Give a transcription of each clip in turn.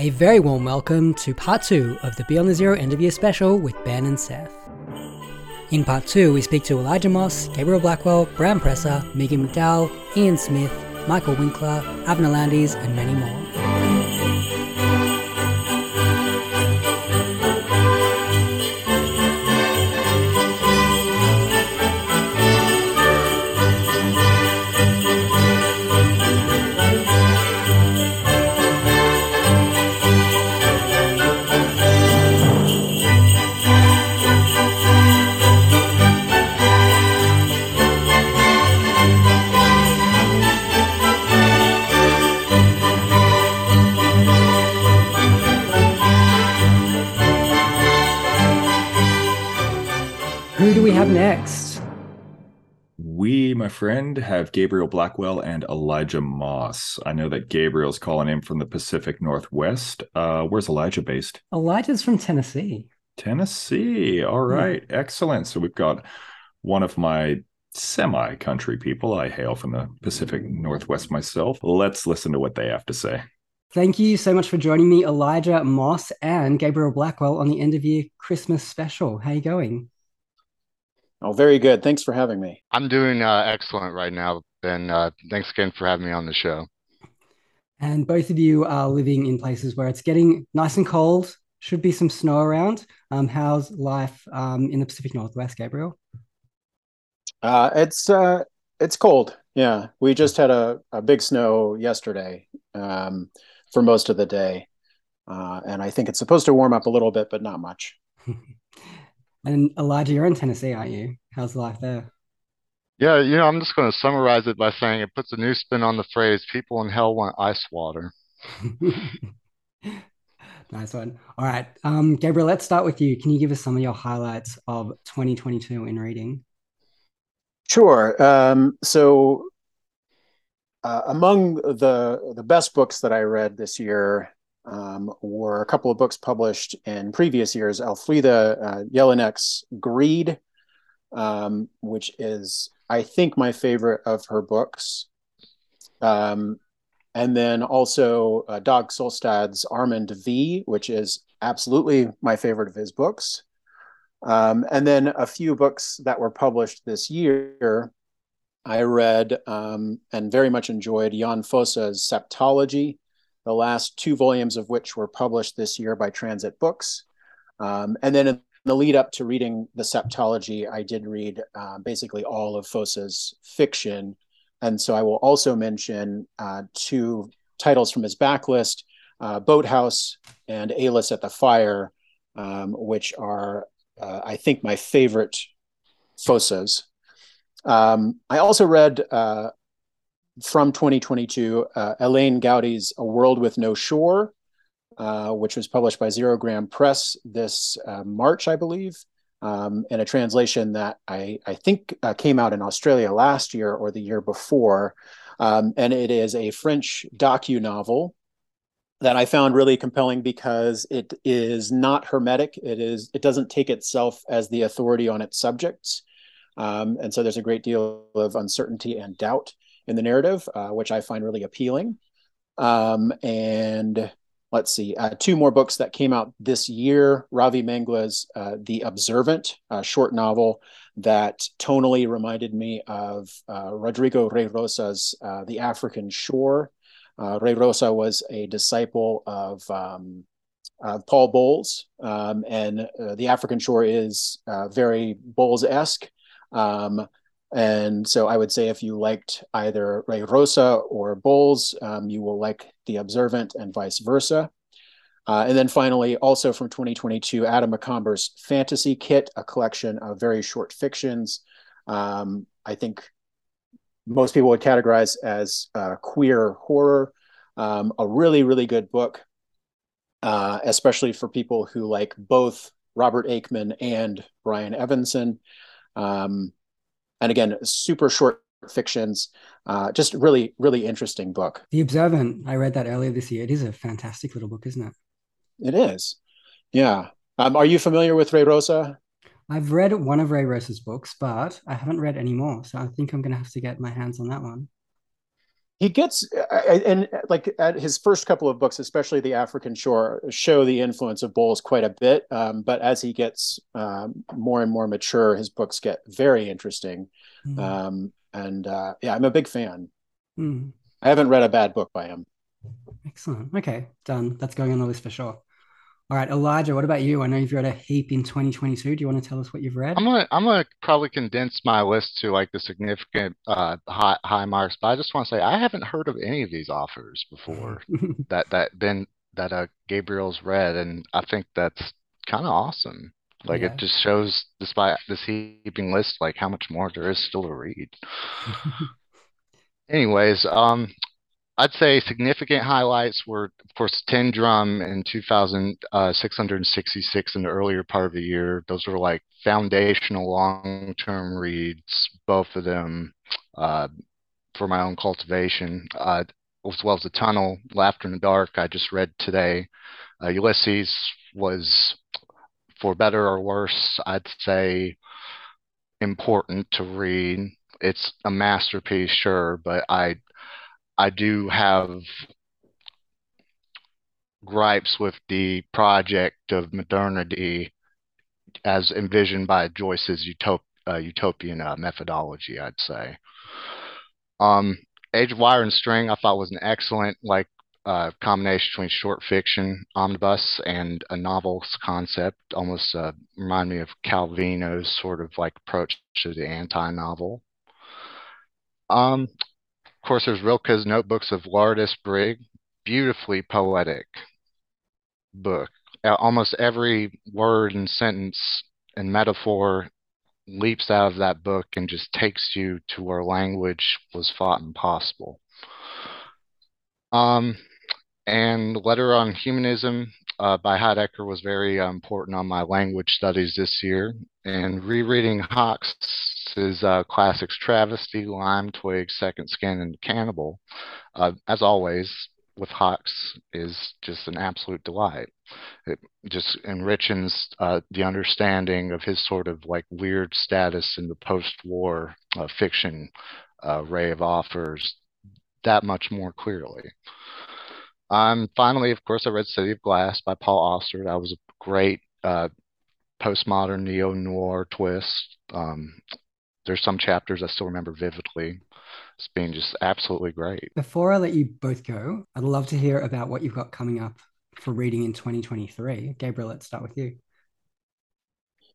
A very warm welcome to part two of the Beyond the Zero end of year special with Ben and Seth. In part two, we speak to Elijah Moss, Gabriel Blackwell, Bram Presser, Megan McDowell, Ian Smith, Michael Winkler, Avner Landis, and many more. Have Gabriel Blackwell and Elijah Moss. I know that Gabriel's calling in from the Pacific Northwest. Uh, where's Elijah based? Elijah's from Tennessee. Tennessee. All right. Excellent. So we've got one of my semi country people. I hail from the Pacific Northwest myself. Let's listen to what they have to say. Thank you so much for joining me, Elijah Moss and Gabriel Blackwell, on the end of year Christmas special. How are you going? Oh, very good. Thanks for having me. I'm doing uh, excellent right now, Ben. Uh, thanks again for having me on the show. And both of you are living in places where it's getting nice and cold. Should be some snow around. Um, how's life um, in the Pacific Northwest, Gabriel? Uh, it's uh, it's cold. Yeah, we just had a, a big snow yesterday um, for most of the day, uh, and I think it's supposed to warm up a little bit, but not much. And Elijah, you're in Tennessee, aren't you? How's life there? Yeah, you know, I'm just going to summarize it by saying it puts a new spin on the phrase people in hell want ice water. nice one. All right. Um, Gabriel, let's start with you. Can you give us some of your highlights of 2022 in reading? Sure. Um, so, uh, among the the best books that I read this year um, were a couple of books published in previous years. Elfriede uh, Jelinek's Greed, um, which is, I think, my favorite of her books. Um, and then also uh, Dag Solstad's Armand V, which is absolutely my favorite of his books. Um, and then a few books that were published this year. I read um, and very much enjoyed Jon Fosse's Septology, the last two volumes of which were published this year by Transit Books. Um, and then in the lead up to reading the Septology, I did read uh, basically all of Fosse's fiction. And so I will also mention uh, two titles from his backlist uh, Boathouse and Aliss at the Fire, um, which are, uh, I think, my favorite Fosse's. Um, I also read uh, from 2022, uh, Elaine Gaudy's A World with No Shore, uh, which was published by Zerogram Press this uh, March, I believe, um, and a translation that I, I think uh, came out in Australia last year or the year before. Um, and it is a French docu novel that I found really compelling because it is not hermetic. It is it doesn't take itself as the authority on its subjects, um, and so there's a great deal of uncertainty and doubt in the narrative, uh, which I find really appealing. Um, and let's see, uh, two more books that came out this year Ravi Mangla's uh, The Observant, short novel that tonally reminded me of uh, Rodrigo Rey Rosa's uh, The African Shore. Uh, Rey Rosa was a disciple of um, Paul Bowles, um, and The African Shore is very Bowles esque. Um, and so I would say if you liked either Rey Rosa or Bowles, um, you will like The Observant and vice versa. Uh, and then finally, also from 2022, Adam McOmber's Fantasy Kit, a collection of very short fictions. Um, I think most people would categorize as uh, queer horror. Um, a really, really good book, uh, especially for people who like both Robert Aickman and Brian Evenson. Um, and again super short fictions uh, just really really interesting book. The observant i read that earlier this year. It is a fantastic little book isn't it? It is. Yeah. Um, are you familiar with Rey Rosa? I've read one of Rey Rosa's books but i haven't read any more so i think i'm going to have to get my hands on that one he gets and like at his first couple of books especially the african shore show the influence of bowles quite a bit um, but as he gets um, more and more mature his books get very interesting. Mm. um, and uh, yeah i'm a big fan. Mm. i haven't read a bad book by him. Excellent. Okay done. That's going on the list for sure all right, Elijah, what about you? I know you've read a heap in 2022. Do you want to tell us what you've read? I'm gonna I'm gonna probably condense my list to like the significant uh high high marks, but I just want to say I haven't heard of any of these authors before that that been that uh Gabriel's read, and I think that's kind of awesome. Like yeah. it just shows, despite this heaping list, like how much more there is still to read. Anyways, um, I'd say significant highlights were, of course, 10 Drum in 2,666 in the earlier part of the year. Those were like foundational long term reads, both of them uh, for my own cultivation, uh, as well as The Tunnel, Laughter in the Dark, I just read today. Uh, Ulysses was, for better or worse, I'd say important to read. It's a masterpiece, sure, but I I do have gripes with the project of modernity as envisioned by Joyce's utop- uh, utopian uh, methodology, I'd say. Um, Age of Wire and String, I thought was an excellent like uh, combination between short fiction, omnibus, and a novel's concept. Almost uh, remind me of Calvino's sort of like approach to the anti-novel. Um, course, there's Rilke's Notebooks of Laurids Brigge, beautifully poetic book. Almost every word and sentence and metaphor leaps out of that book and just takes you to where language was thought impossible. Um, and Letter on Humanism uh, by Heidegger was very uh, important on my language studies this year. And rereading Hawkes' uh, classics Travesty, Lime Twig, Second Skin, and Cannibal, uh, as always, with Hawkes is just an absolute delight. It just enriches uh, the understanding of his sort of like weird status in the post-war uh, fiction array of authors that much more clearly. Um, finally, of course, I read City of Glass by Paul Auster. That was a great uh, postmodern neo noir twist. Um, there's some chapters I still remember vividly. It's been just absolutely great. Before I let you both go, I'd love to hear about what you've got coming up for reading in 2023. Gabriel, let's start with you.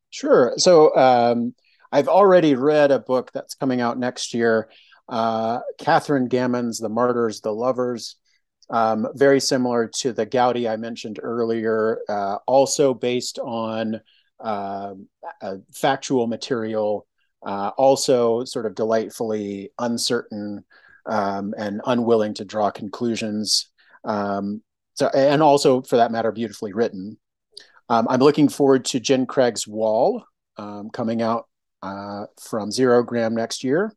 Sure. So um, I've already read a book that's coming out next year. Uh, Catherine Gammon's The Martyrs, The Lovers. Um, very similar to the Gaudy I mentioned earlier, uh, also based on uh, factual material, uh, also sort of delightfully uncertain um, and unwilling to draw conclusions. Um, so, and also, for that matter, beautifully written. Um, I'm looking forward to Jen Craig's Wall um, coming out uh, from Zerogram next year.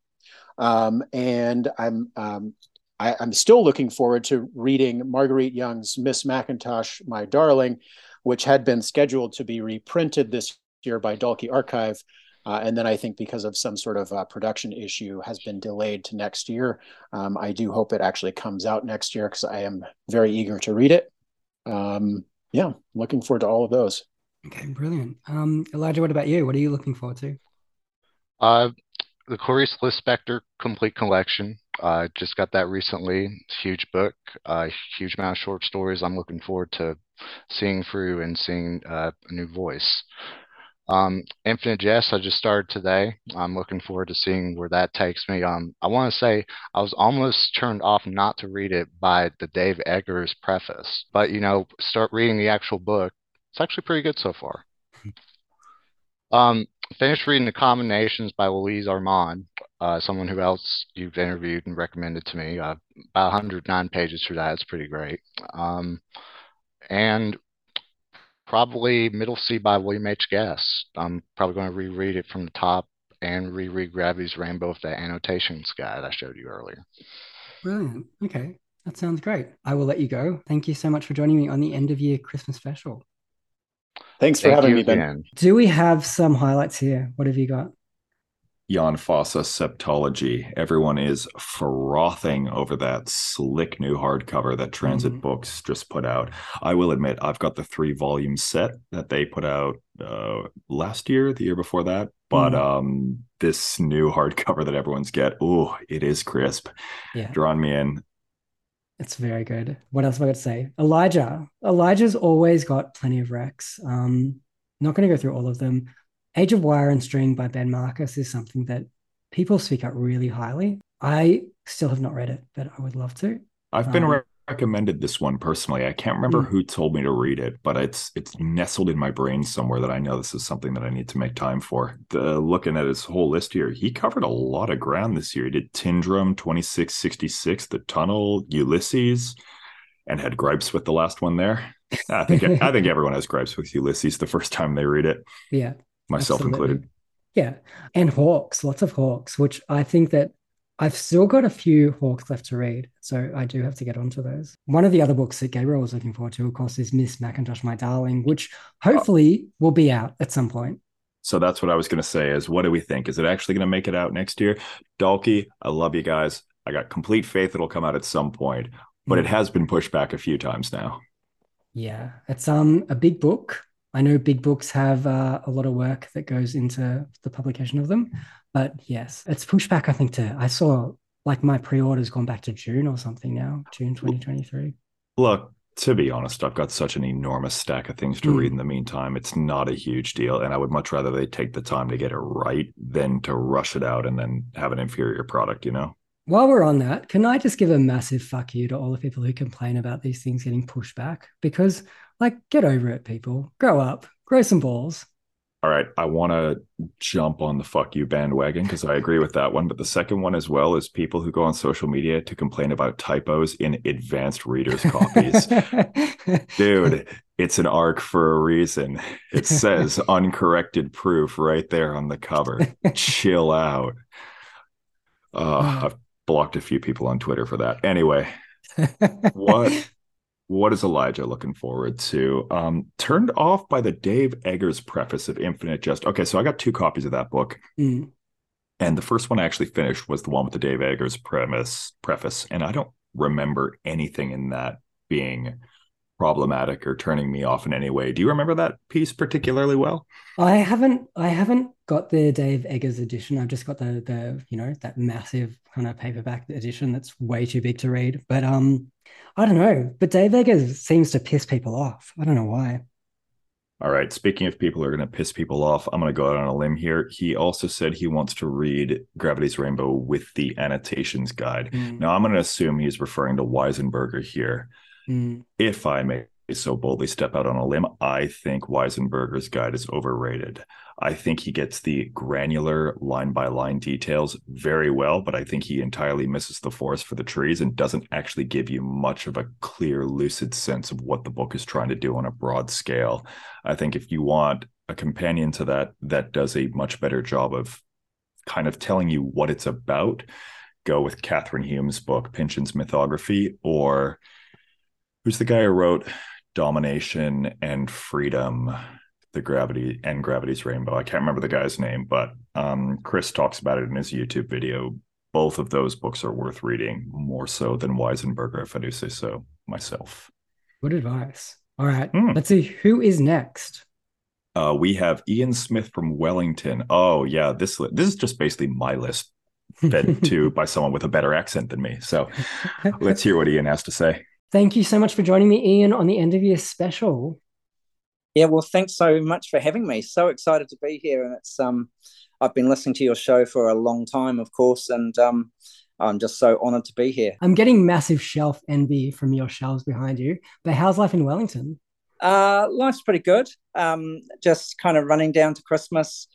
Um, and I'm um, I, am still looking forward to reading Marguerite Young's Miss Macintosh, My Darling, which had been scheduled to be reprinted this year by Dalkey Archive. Uh, and then I think because of some sort of uh, production issue has been delayed to next year. Um, I do hope it actually comes out next year because I am very eager to read it. Um, yeah, looking forward to all of those. Okay, brilliant. Um, Elijah, what about you? What are you looking forward to? Uh, the Clarice Lispector Complete Collection. I uh, just got that recently. Huge book, uh, huge amount of short stories. I'm looking forward to seeing through and seeing uh, a new voice. Um, Infinite Jest, I just started today. I'm looking forward to seeing where that takes me. Um, I want to say I was almost turned off not to read it by the Dave Eggers preface, but you know, start reading the actual book. It's actually pretty good so far. um, finished reading The Combinations by Louis Armand, uh, someone who else you've interviewed and recommended to me. Uh, about 109 pages for that. It's pretty great. Um, and probably Middle C by William H. Gass. I'm probably going to reread it from the top and reread Gravity's Rainbow with that annotations guide I showed you earlier. Brilliant. Okay. That sounds great. I will let you go. Thank you so much for joining me on the end of year Christmas special. Thanks for Thank having me, Ben. Do we have some highlights here? What have you got? Jon Fosse Septology. Everyone is frothing over that slick new hardcover that Transit mm-hmm. Books just put out. I will admit, I've got the three volume set that they put out uh, last year, the year before that. But mm-hmm. um, this new hardcover that everyone's get, oh, it is crisp. Yeah. Drawn me in. It's very good. What else am I going to say? Elijah. Elijah's always got plenty of recs. Um, not going to go through all of them. Age of Wire and String by Ben Marcus is something that people speak up really highly. I still have not read it, but I would love to. I've been um, re- recommended this one personally. I can't remember mm. who told me to read it, but it's it's nestled in my brain somewhere that I know this is something that I need to make time for. The, looking at his whole list here, he covered a lot of ground this year. He did Tyndrum 2666, The Tunnel, Ulysses, and had gripes with the last one there. I think I think everyone has gripes with Ulysses the first time they read it. Yeah myself Absolutely. included. Yeah. And Hawkes, lots of Hawkes, which I think that I've still got a few Hawkes left to read. So I do have to get onto those. One of the other books that Gabriel was looking forward to, of course, is Miss Macintosh, My Darling, which hopefully will be out at some point. So that's what I was going to say is what do we think? Is it actually going to make it out next year? Dalkey, I love you guys. I got complete faith it'll come out at some point, but mm. it has been pushed back a few times now. Yeah, it's um a big book. I know big books have uh, a lot of work that goes into the publication of them, but yes, it's pushed back. I think to I saw like my pre-orders gone back to June or something now, June 2023. Look, to be honest, I've got such an enormous stack of things to mm. read in the meantime. It's not a huge deal. And I would much rather they take the time to get it right than to rush it out and then have an inferior product, you know? While we're on that, can I just give a massive fuck you to all the people who complain about these things getting pushed back? Because like, get over it, people. Grow up, grow some balls. All right. I want to jump on the fuck you bandwagon because I agree with that one. But the second one as well is people who go on social media to complain about typos in advanced readers' copies. Dude, it's an arc for a reason. It says uncorrected proof right there on the cover. Chill out. Uh, I've blocked a few people on Twitter for that. Anyway, what what is Elijah looking forward to? Um, turned off by the Dave Eggers preface of Infinite Jest. Okay, so I got two copies of that book. Mm. And the first one I actually finished was the one with the Dave Eggers premise preface. And I don't remember anything in that being problematic or turning me off in any way. Do you remember that piece particularly well? I haven't I haven't got the Dave Eggers edition. I've just got the the you know that massive kind of paperback edition that's way too big to read. But um I don't know. But Dave Eggers seems to piss people off. I don't know why. All right. Speaking of people who are going to piss people off, I'm going to go out on a limb here. He also said he wants to read Gravity's Rainbow with the annotations guide. Mm. Now, I'm going to assume he's referring to Weisenburger here. Mm. If I may so boldly step out on a limb, I think Weisenburger's guide is overrated. I think he gets the granular line by line details very well, but I think he entirely misses the forest for the trees and doesn't actually give you much of a clear, lucid sense of what the book is trying to do on a broad scale. I think if you want a companion to that, that does a much better job of kind of telling you what it's about, go with Kathryn Hume's book, Pynchon's Mythography, or who's the guy who wrote Domination and Freedom? the gravity and gravity's rainbow. I can't remember the guy's name, but um, Chris talks about it in his YouTube video. Both of those books are worth reading more so than Weisenburger, if I do say so myself. Good advice. All right, mm. let's see who is next. Uh, we have Ian Smith from Wellington. Oh yeah, this this is just basically my list fed to by someone with a better accent than me. So let's hear what Ian has to say. Thank you so much for joining me, Ian, on the end of year special. Yeah, well, thanks so much for having me. So excited to be here, and it's um, I've been listening to your show for a long time, of course, and um, I'm just so honoured to be here. I'm getting massive shelf envy from your shelves behind you. But how's life in Wellington? Uh, life's pretty good. Um, just kind of running down to Christmas,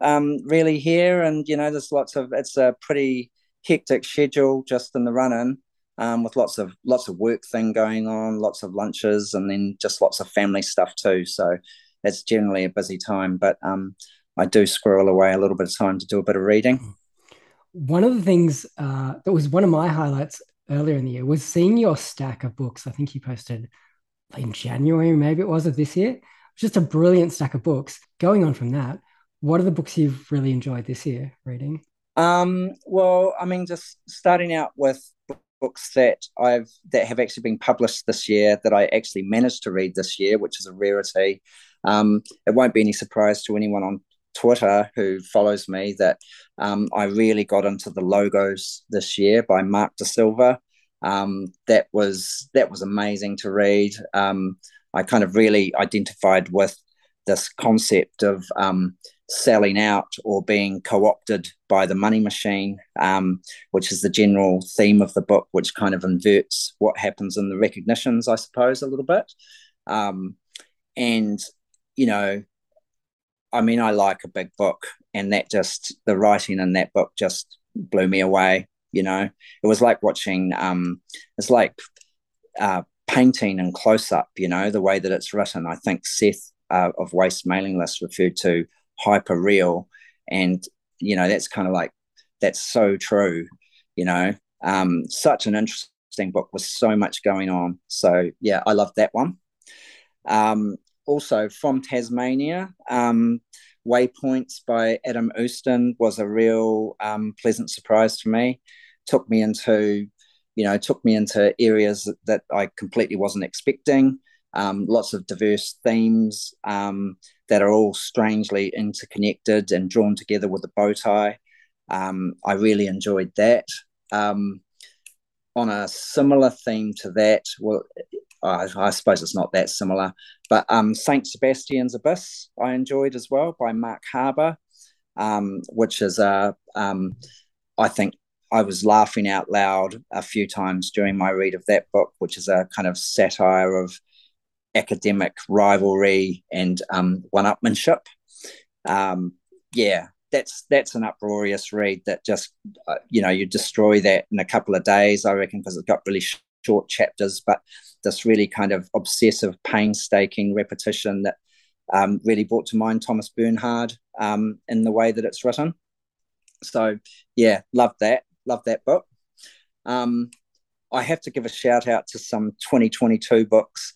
um, really here, and you know, there's lots of. It's a pretty hectic schedule just in the run in um, with lots of lots of work thing going on, lots of lunches, and then just lots of family stuff too. So it's generally a busy time, but um, I do squirrel away a little bit of time to do a bit of reading. One of the things uh, that was one of my highlights earlier in the year was seeing your stack of books. I think you posted in January, maybe it was of this year. Just a brilliant stack of books. Going on from that, what are the books you've really enjoyed this year reading? Um, well, I mean, just starting out with books that I've that have actually been published this year that I actually managed to read this year, which is a rarity. Um, it won't be any surprise to anyone on Twitter who follows me that um, I really got into the logos this year by Mark De Silva. Um, that was that was amazing to read. Um, I kind of really identified with this concept of um, selling out or being co-opted by the money machine, um, which is the general theme of the book, which kind of inverts what happens in the recognitions, I suppose, a little bit. Um, and you know, I mean, I like a big book, and that just the writing in that book just blew me away. You know, it was like watching. Um, it's like uh, painting in close up. You know, the way that it's written. I think Seth uh, of Waste Mailing List referred to hyper real, and you know that's kind of like that's so true. You know, um, such an interesting book with so much going on. So yeah, I love that one. Um, also from Tasmania. Um, Waypoints by Adam Ouston was a real um, pleasant surprise to me. Took me into, you know, took me into areas that, that I completely wasn't expecting. Um, lots of diverse themes um, that are all strangely interconnected and drawn together with a bow tie. Um, I really enjoyed that. Um, on a similar theme to that, well, I, I, suppose it's not that similar. But um, Saint Sebastian's Abyss I enjoyed as well by Mark Haber, um, which is a um, I think I was laughing out loud a few times during my read of that book, which is a kind of satire of academic rivalry and um, one-upmanship. Um, yeah, that's that's an uproarious read that just uh, you know you destroy that in a couple of days, I reckon, because it's got really short chapters, but this really kind of obsessive, painstaking repetition that um, really brought to mind Thomas Bernhard um, in the way that it's written. So, yeah, love that. Love that book. Um, I have to give a shout out to some 2022 books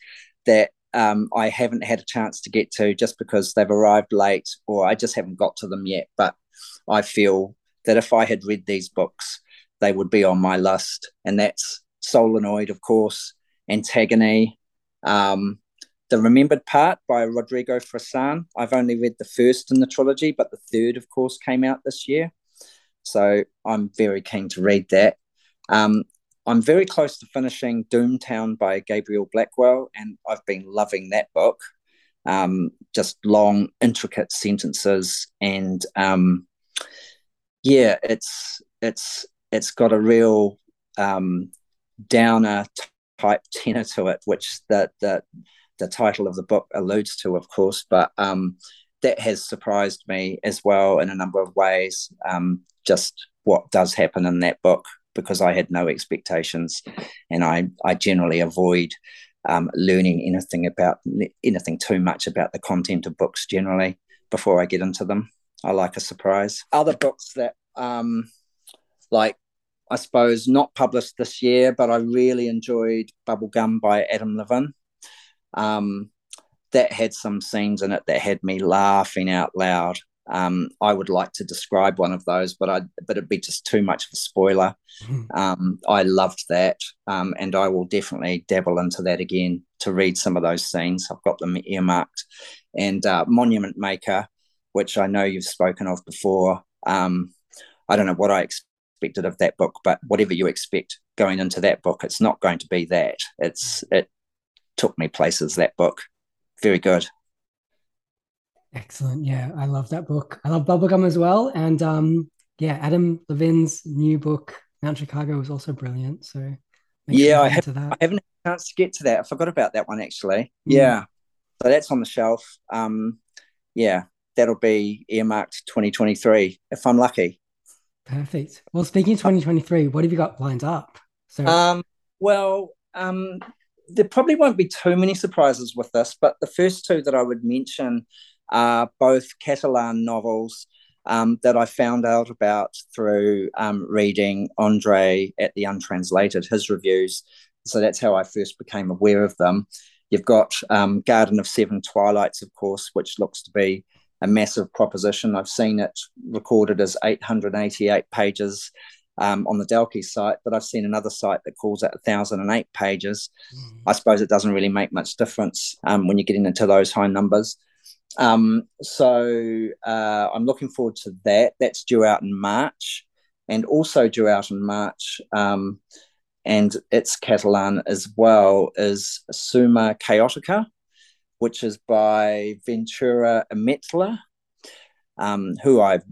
that um, I haven't had a chance to get to just because they've arrived late or I just haven't got to them yet. But I feel that if I had read these books, they would be on my list. And that's Solenoid, of course, Antagony, um, The Remembered Part by Rodrigo Fresán. I've only read the first in the trilogy, but the third, of course, came out this year. So I'm very keen to read that. Um, I'm very close to finishing Doomtown by Gabriel Blackwell, and I've been loving that book. Um, just long, intricate sentences, and um, yeah, it's it's it's got a real um, downer type tenor to it, which the the the title of the book alludes to, of course. But um, that has surprised me as well in a number of ways. Um, just what does happen in that book because I had no expectations, and I I generally avoid um, learning anything about anything too much about the content of books generally before I get into them. I like a surprise. Other books that um, like I suppose, not published this year, but I really enjoyed Bubblegum by Adam Levin. Um, that had some scenes in it that had me laughing out loud. Um, I would like to describe one of those, but I but it'd be just too much of a spoiler. Um, I loved that, um, and I will definitely dabble into that again to read some of those scenes. I've got them earmarked, and uh, Monument Maker, which I know you've spoken of before. Um, I don't know what I expected of that book, but whatever you expect going into that book, it's not going to be that. It's it took me places. That book, very good. Excellent. Yeah, I love that book. I love Bubblegum as well, and um, yeah, Adam Levin's new book, Mount Chicago, is also brilliant. So yeah, sure I, have, I haven't had a chance to get to that. I forgot about that one actually. Mm. Yeah, so that's on the shelf. Um, yeah, that'll be earmarked 2023 if I'm lucky. Perfect. Well, speaking of 2023, what have you got lined up? So, um, well, um, there probably won't be too many surprises with this, but the first two that I would mention are both Catalan novels um, that I found out about through um, reading Andre at the Untranslated, his reviews. So that's how I first became aware of them. You've got um, Garden of Seven Twilights, of course, which looks to be a massive proposition. I've seen it recorded as 888 pages um, on the Dalkey site, but I've seen another site that calls it 1,008 pages. Mm. I suppose it doesn't really make much difference um, when you're getting into those high numbers. Um, so uh, I'm looking forward to that. That's due out in March, and also due out in March, um, and it's Catalan as well, is Summa Chaotica, which is by Ventura Ametller, um, who I'm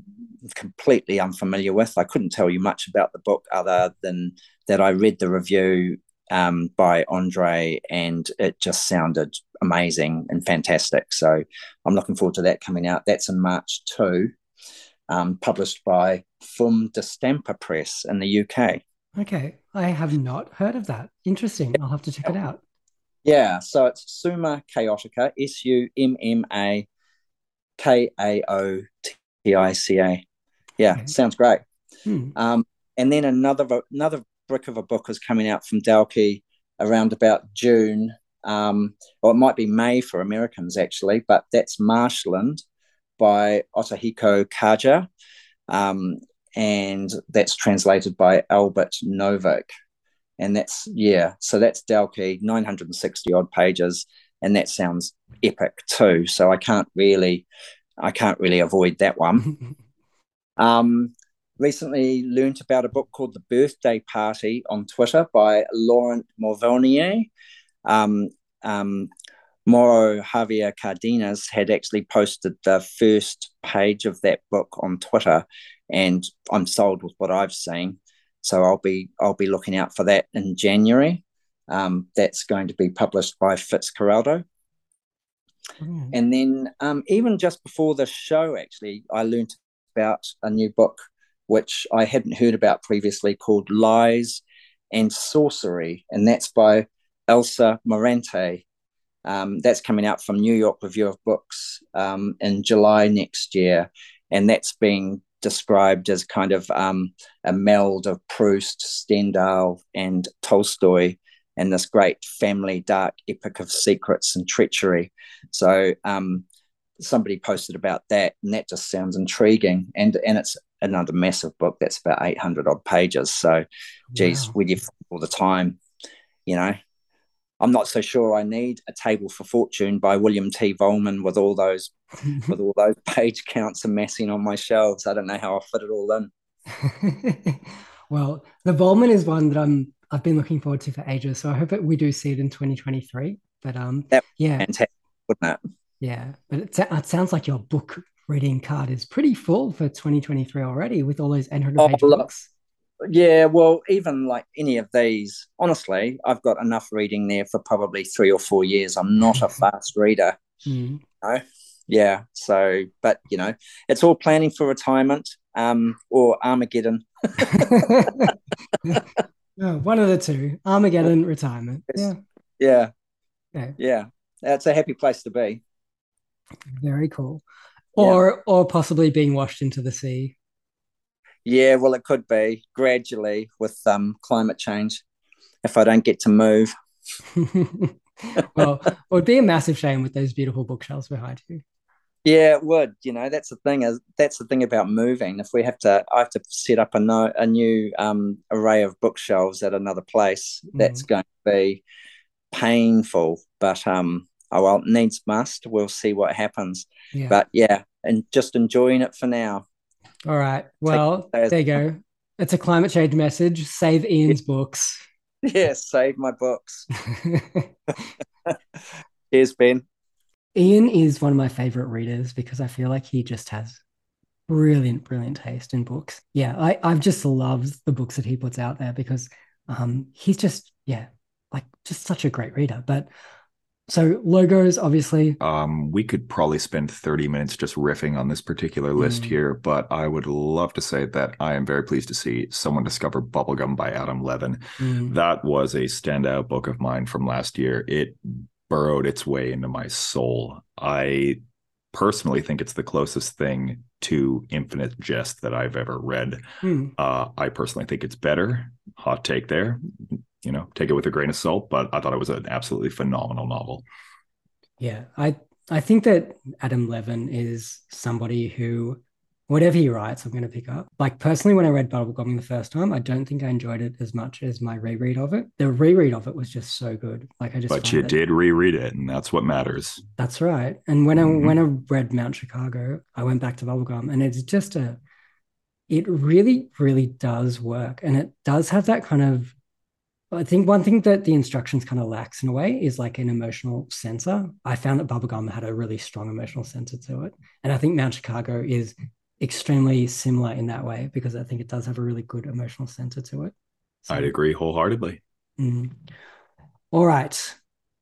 completely unfamiliar with. I couldn't tell you much about the book other than that I read the review um, by Andre and it just sounded amazing and fantastic. So I'm looking forward to that coming out. That's in March too, um, published by Fum d'Estampa Press in the UK. Okay, I have not heard of that. Interesting. I'll have to check it out. Yeah, so it's Summa Chaotica, S U M M A K A O T I C A. Yeah, okay. sounds great. Hmm. Um, and then another another brick of a book is coming out from Dalkey around about June, um, or it might be May for Americans actually, but that's Marshland by Otohiko Kaga, um, and that's translated by Albert Novak. and that's yeah so that's dalkey 960 odd pages and that sounds epic too. So i can't really i can't really avoid that one. Um recently learned about a book called the birthday party on twitter by laurent Mauvignier um, um, Mauro Javier Cardenas had actually posted the first page of that book on Twitter, and I'm sold with what I've seen. So I'll be I'll be looking out for that in January. Um, that's going to be published by Fitzcarraldo. Mm. And then um, even just before the show, actually, I learned about a new book which I hadn't heard about previously called Lies and Sorcery, and that's by Elsa Morante. Um, that's coming out from New York Review of Books um, in July next year, and that's being described as kind of um, a meld of Proust, Stendhal, and Tolstoy, and this great family dark epic of secrets and treachery. So um, somebody posted about that, and that just sounds intriguing. And and it's another massive book that's about eight hundred odd pages. So, geez, wow. with you all the time, you know. I'm not so sure I need a table for fortune by William T. Vollmann with all those with all those page counts amassing on my shelves. I don't know how I'll fit it all in. well, the Vollmann is one that I'm I've been looking forward to for ages. So I hope that we do see it in 2023. But um, yeah, fantastic, wouldn't it? Yeah, but it, it sounds like your book reading card is pretty full for 2023 already with all those 800 page oh, books. Yeah, well, even like any of these, honestly, I've got enough reading there for probably three or four years. I'm not a fast reader. Mm. You know? Yeah. So, but you know, it's all planning for retirement um, or Armageddon. oh, one of the two Armageddon, retirement. Yeah. Yeah. Yeah. Yeah. That's a happy place to be. Very cool. Or, yeah. or possibly being washed into the sea. Yeah, well, it could be gradually with um, climate change if I don't get to move. well, it would be a massive shame with those beautiful bookshelves behind you. Yeah, it would. You know, that's the thing is that's the thing about moving. If we have to, I have to set up a no, a new um, array of bookshelves at another place. Mm. That's going to be painful, but um, oh well, needs must. We'll see what happens. Yeah. But yeah, and just enjoying it for now. All right. Well, there you go. It's a climate change message. Save Ian's books. Yes, save my books. Cheers, Ben. Ian is one of my favorite readers because I feel like he just has brilliant, brilliant taste in books. Yeah, I, I've just loved the books that he puts out there because um, he's just, yeah, like just such a great reader. But so logos, obviously. Um, we could probably spend 30 minutes just riffing on this particular list mm. here, but I would love to say that I am very pleased to see someone discover Bubblegum by Adam Levin. Mm. That was a standout book of mine from last year. It burrowed its way into my soul. I personally think it's the closest thing to Infinite Jest that I've ever read. Mm. Uh, I personally think it's better. Hot take there you know, take it with a grain of salt, but I thought it was an absolutely phenomenal novel. Yeah, I I think that Adam Levin is somebody who, whatever he writes, I'm going to pick up. Like personally, when I read Bubblegum the first time, I don't think I enjoyed it as much as my reread of it. The reread of it was just so good. Like I just. But you it, did reread it, and that's what matters. That's right. And when mm-hmm. I when I read Mount Chicago, I went back to Bubblegum, and it's just a. It really, really does work, and it does have that kind of I think one thing that the instructions kind of lacks in a way is like an emotional sensor. I found that Bubblegum had a really strong emotional sensor to it. And I think Mount Chicago is extremely similar in that way because I think it does have a really good emotional sensor to it. So, I'd agree wholeheartedly. Mm. All right.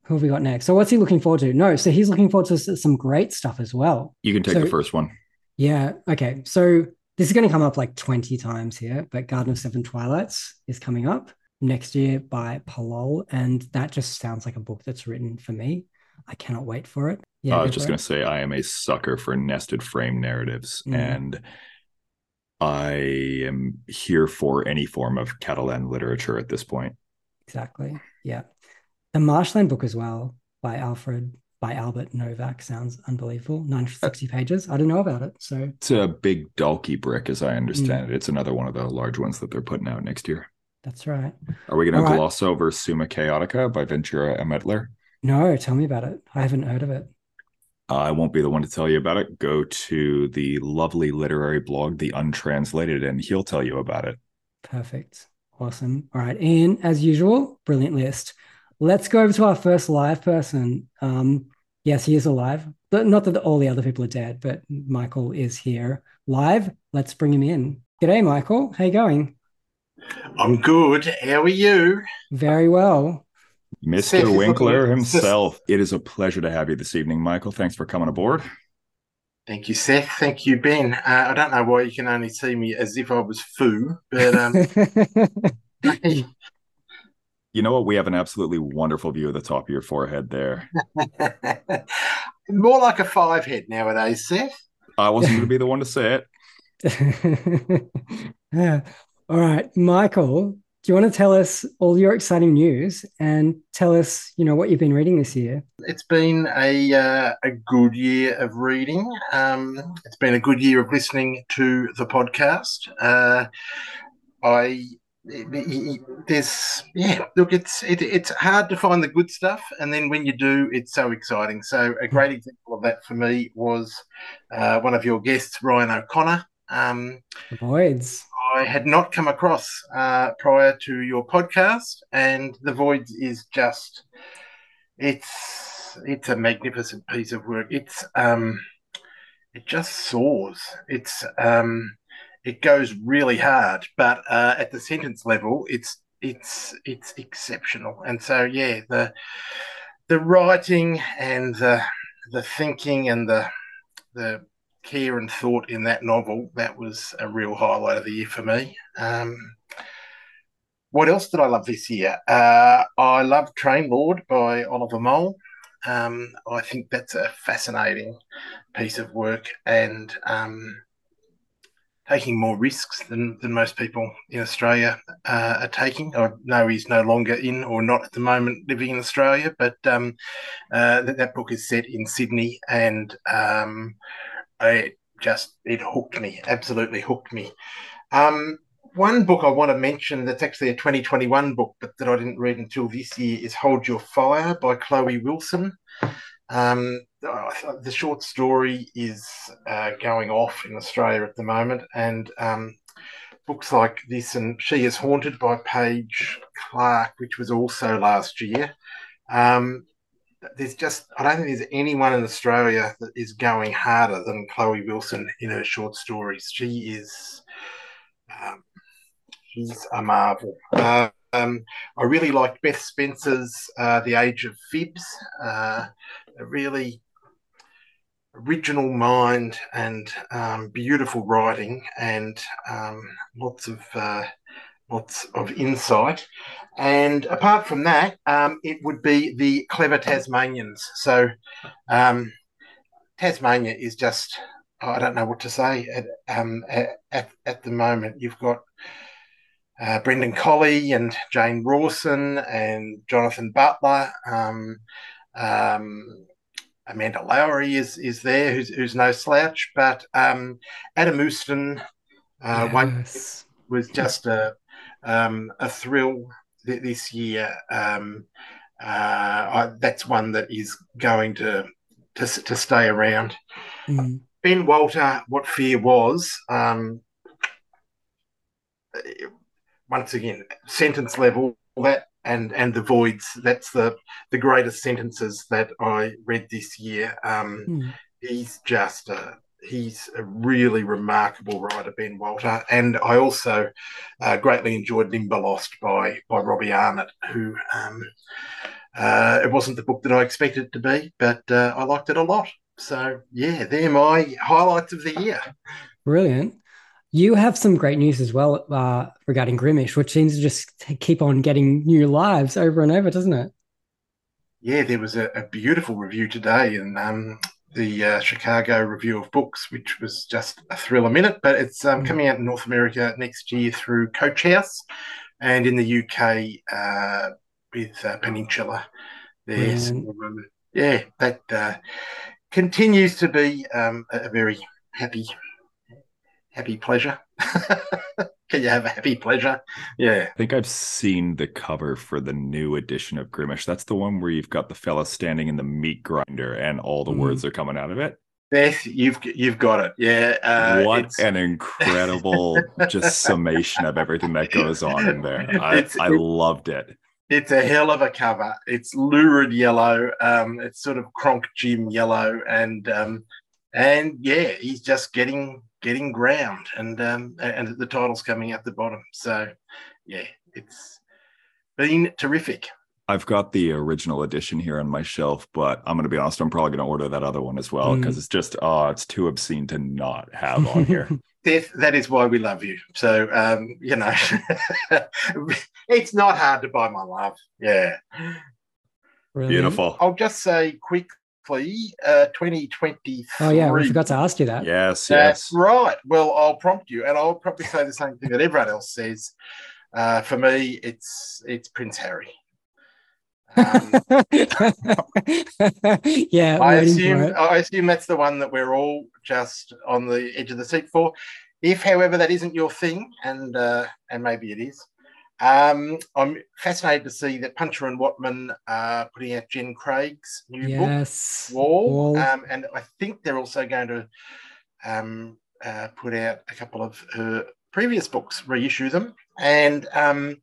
Who have we got next? So what's he looking forward to? No, so he's looking forward to some great stuff as well. You can take so, the first one. Yeah. Okay. So this is going to come up like 20 times here, but Garden of Seven Twilights is coming up next year by Palol, and that just sounds like a book that's written for me. I cannot wait for it. Yeah, I was just going to say I am a sucker for nested frame narratives, mm. and I am here for any form of Catalan literature at this point. Exactly. Yeah, the Marshland book as well by Alfred by Albert Novak sounds unbelievable. 960 pages. I don't know about it. So it's a big Dalkey brick, as I understand mm. it. It's another one of the large ones that they're putting out next year. That's right. Are we going to gloss right. over Summa Chaotica by Ventura and Ametller? No, tell me about it. I haven't heard of it. I won't be the one to tell you about it. Go to the lovely literary blog, The Untranslated, and he'll tell you about it. Perfect. Awesome. All right. Ian, as usual, brilliant list. Let's go over to our first live person. Um, yes, he is alive. But not that all the other people are dead, but Michael is here live. Let's bring him in. G'day, Michael. How you going? I'm good. How are you? Very well. Mr. Winkler himself. It is a pleasure to have you this evening, Michael. Thanks for coming aboard. Thank you, Seth. Thank you, Ben. Uh, I don't know why you can only see me as if I was foo, but um, you know what? We have an absolutely wonderful view of the top of your forehead there. More like a five head nowadays, Seth. I wasn't going to be the one to say it. All right, Michael, do you want to tell us all your exciting news and tell us, you know, what you've been reading this year? It's been a uh, a good year of reading. Um, it's been a good year of listening to the podcast. Uh, I there's yeah look it's it, it's hard to find the good stuff and then when you do it's so exciting so a great example of that for me was uh, one of your guests ryan o'connor um, Voids. I had not come across uh, prior to your podcast, and the Voids is just it's it's a magnificent piece of work. It's um, it just soars. It's um, it goes really hard, but uh, at the sentence level, it's it's it's exceptional. And so, yeah, the the writing and the the thinking and the the care and thought in that novel, that was a real highlight of the year for me. Um, what else did I love this year? Uh, I love Train Lord by Oliver Mol. Um, I think that's a fascinating piece of work and um, taking more risks than, than most people in Australia uh, are taking. I know he's no longer in or not at the moment living in Australia, but um, uh, that, that book is set in Sydney and um, it just it hooked me, absolutely hooked me. Um, one book I want to mention that's actually a 2021 book, but that I didn't read until this year is Hold Your Fire by Chloe Wilson. Um, the short story is uh, going off in Australia at the moment, and um, books like this and She is Haunted by Paige Clark, which was also last year. Um, there's just I don't think there's anyone in Australia that is going harder than Chloe Wilson in her short stories. She is um, she's a marvel. Uh, um, I really liked Beth Spencer's uh, The Age of Fibs. Uh, a really original mind and um, beautiful writing and um, lots of uh, lots of insight. And apart from that, um, it would be the clever Tasmanians. So um, Tasmania is just, I don't know what to say at, um, at, at the moment. You've got uh, Brendan Colley and Jane Rawson and Jonathan Butler. Um, um, Amanda Lohrey is is there, who's, who's no slouch. But um, Adam Ouston uh, yes. was just a um, a thrill th- this year. Um, uh, I, that's one that is going to to, to stay around. Mm. Ben Walter, what fear was. Um, once again, sentence level that and and the voids. That's the the greatest sentences that I read this year. Um, mm. He's just a, he's a really remarkable writer, Ben Walter, and I also uh, greatly enjoyed Limberlost by by Robbie Arnott, who. Um, uh, it wasn't the book that I expected it to be, but uh, I liked it a lot. So yeah, they're my highlights of the year. Brilliant. You have some great news as well uh, regarding Grimish, which seems to just keep on getting new lives over and over, doesn't it? Yeah, there was a, a beautiful review today in um, the uh, Chicago Review of Books, which was just a thrill a minute. But it's um, mm. coming out in North America next year through Coach House, and in the UK uh, with uh, Peninsula. There, so, um, yeah, that uh, continues to be um, a very happy happy pleasure. Can you have a happy pleasure? Yeah. I think I've seen the cover for the new edition of Grimish. That's the one where you've got the fella standing in the meat grinder and all the mm. words are coming out of it. Yes, you've you've got it. Yeah. Uh, what an incredible just summation of everything that goes on in there. I, I loved it. It's a hell of a cover. It's lurid yellow. Um, it's sort of Kronk Jim yellow, and um, and yeah, he's just getting getting ground, and um, and the title's coming at the bottom. So, yeah, it's been terrific. I've got the original edition here on my shelf, but I'm going to be honest, I'm probably going to order that other one as well because mm. it's just, oh, it's too obscene to not have on here. that is why we love you. So, um, you know, it's not hard to buy my love. Yeah. Really? Beautiful. I'll just say quick uh, 2023. Oh, yeah, we forgot to ask you that. Yes, That's yes. right. Well, I'll prompt you, and I'll probably say the same thing that everyone else says. Uh, for me, it's it's Prince Harry. Um, yeah, I assume I assume that's the one that we're all just on the edge of the seat for. If, however, that isn't your thing, and uh, and maybe it is, um, I'm fascinated to see that Puncher and Wattmann are putting out Jen Craig's new yes. book, Wall, Wall. Um, and I think they're also going to um, uh, put out a couple of her previous books, reissue them, and um,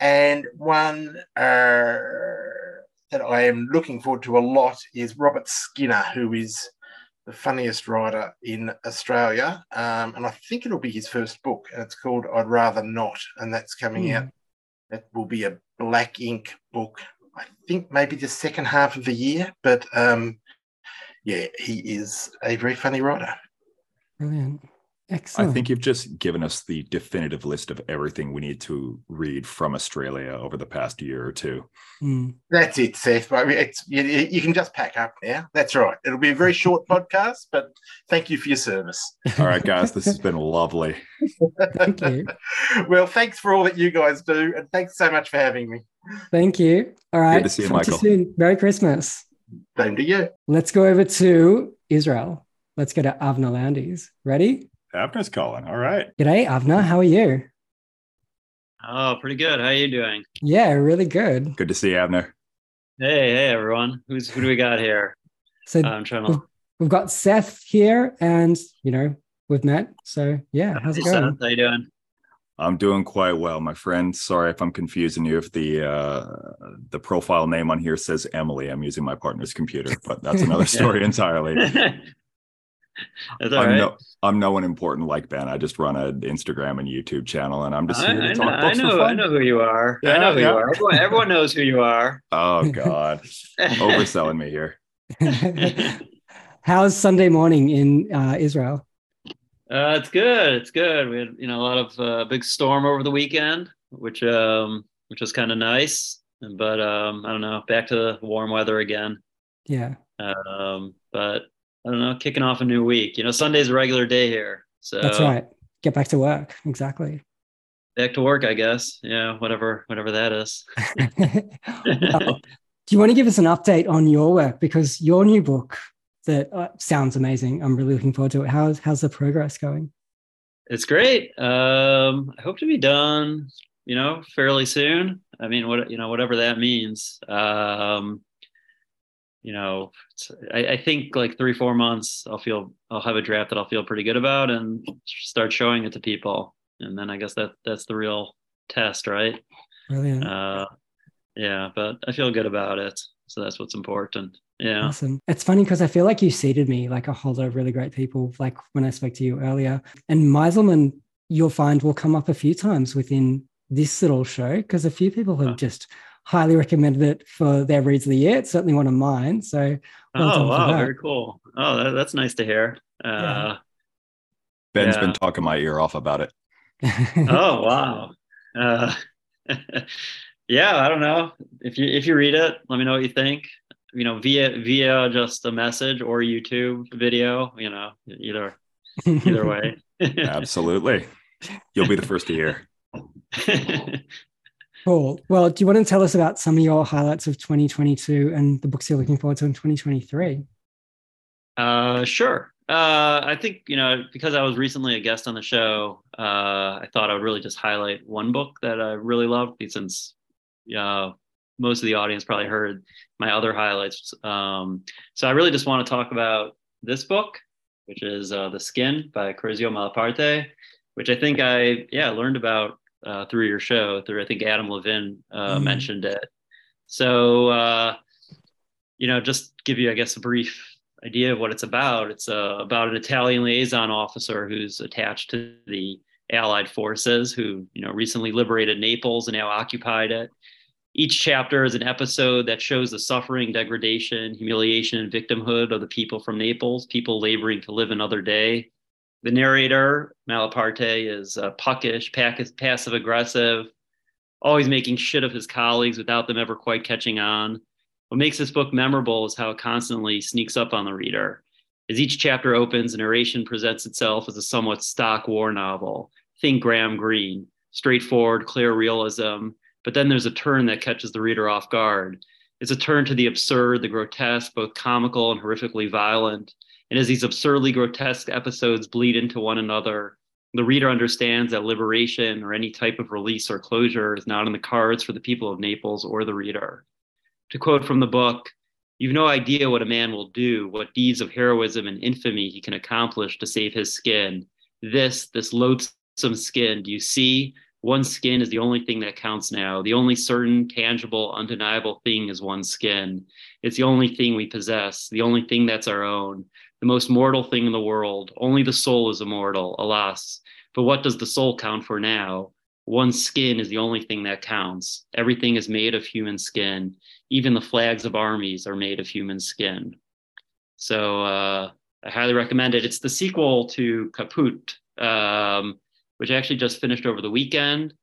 and one uh, that I am looking forward to a lot is Robert Skinner, who is the funniest writer in Australia. Um, and I think it'll be his first book, and it's called I'd Rather Not, and that's coming mm. out. That will be a Black Inc book. I think maybe the second half of the year, but um, yeah, he is a very funny writer. Brilliant. Excellent. I think you've just given us the definitive list of everything we need to read from Australia over the past year or two. Mm. That's it, Seth. I mean, it's, you, you, can just pack up now. That's right. It'll be a very short podcast, but thank you for your service. All right, guys, this has been lovely. thank you. Well, thanks for all that you guys do, and thanks so much for having me. Thank you. All right. Good to see you, Michael. You Merry Christmas. Same to you. Let's go over to Israel. Let's go to Avner Landes. Ready? Avner's calling. All right. G'day, Avner. How are you? Oh, pretty good. How are you doing? Yeah, really good. Good to see you, Avner. Hey, hey, everyone. Who's who do we got here? So uh, I'm trying to. We've, we've got Seth here, and you know we've met. So yeah, how's it going? Seth, how you doing? I'm doing quite well, my friend. Sorry if I'm confusing you. If the uh, the profile name on here says Emily, I'm using my partner's computer, but that's another story entirely. I'm, right. no, I'm no one important like Ben. I just run an Instagram and YouTube channel, and I'm just here to I, talk know, books I know, I know who you are. Yeah, I know who yeah. you are. Everyone, everyone knows who you are. Oh God, overselling me here. How's Sunday morning in uh, Israel? Uh, it's good. It's good. We had you know a lot of uh, big storm over the weekend, which um, which was kind of nice. But um, I don't know, back to the warm weather again. Yeah. Um, but I don't know, kicking off a new week. You know, Sunday's a regular day here. So that's right. Get back to work. Exactly. Back to work, I guess. Yeah, whatever, whatever that is. Do you want to give us an update on your work because your new book that uh, sounds amazing. I'm really looking forward to it. How's how's the progress going? It's great. Um, I hope to be done, you know, fairly soon. I mean, what you know, whatever that means. Um, you know, I, I, think like three, four months, I'll feel I'll have a draft that I'll feel pretty good about and start showing it to people. And then I guess that that's the real test, right? Brilliant. Uh, yeah, but I feel good about it. So that's what's important. Yeah. Awesome. It's funny because I feel like you seeded me like a whole lot of really great people, like when I spoke to you earlier. And Meiselman, you'll find will come up a few times within this little show because a few people have just highly recommended it for their reads of the year. It's certainly one of mine. So, well oh, wow, very cool. Oh, that, that's nice to hear. Uh, yeah. Ben's yeah. been talking my ear off about it. oh, wow. Uh, yeah, I don't know. If you if you read it, let me know what you think you know via via just a message or youtube video you know either either way absolutely you'll be the first to hear cool well do you want to tell us about some of your highlights of 2022 and the books you're looking forward to in 2023 uh sure uh, I think you know because I was recently a guest on the show. Uh, I thought I would really just highlight one book that I really loved since uh, most of the audience probably heard my other highlights. Um, so I really just want to talk about this book, which is uh, The Skin by Curzio Malaparte, which I think I yeah learned about uh, through your show. Through I think Adam Levin uh, mm-hmm. mentioned it. So uh, you know, just give you I guess a brief idea of what it's about. It's uh, about an Italian liaison officer who's attached to the Allied forces who you know recently liberated Naples and now occupied it each chapter is an episode that shows the suffering, degradation, humiliation, and victimhood of the people from Naples, people laboring to live another day. The narrator, Malaparte, is uh, puckish, passive aggressive, always making shit of his colleagues without them ever quite catching on. What makes this book memorable is how it constantly sneaks up on the reader. As each chapter opens, the narration presents itself as a somewhat stock war novel. Think Graham Greene, straightforward, clear realism, but then there's a turn that catches the reader off guard. It's a turn to the absurd, the grotesque, both comical and horrifically violent. And as these absurdly grotesque episodes bleed into one another, the reader understands that liberation or any type of release or closure is not in the cards for the people of Naples or the reader. To quote from the book, You've no idea what a man will do, what deeds of heroism and infamy he can accomplish to save his skin. This, this loathsome skin, do you see? One skin is the only thing that counts now. The only certain, tangible, undeniable thing is one skin. It's the only thing we possess, the only thing that's our own, the most mortal thing in the world. Only the soul is immortal, alas. But what does the soul count for now? One skin is the only thing that counts. Everything is made of human skin. Even the flags of armies are made of human skin. So uh, I highly recommend it. It's the sequel to Kaput. Um, which I actually just finished over the weekend.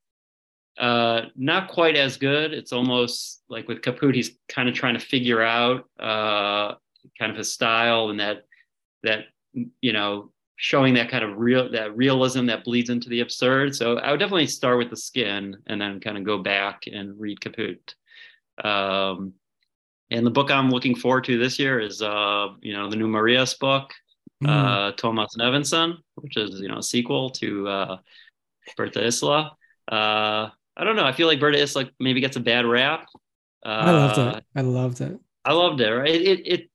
Uh, not quite as good. It's almost like with Kaput, he's kind of trying to figure out uh, kind of his style and that that you know showing that kind of real that realism that bleeds into the absurd. So I would definitely start with the skin and then kind of go back and read Kaput. Um, and the book I'm looking forward to this year is uh, you know the new Marias book mm. uh, Thomas Nevinson, which is you know a sequel to uh, Berta Isla. Uh, I don't know. I feel like Berta Isla maybe gets a bad rap. Uh, I loved it. I loved it. I loved it. Right. It, it, it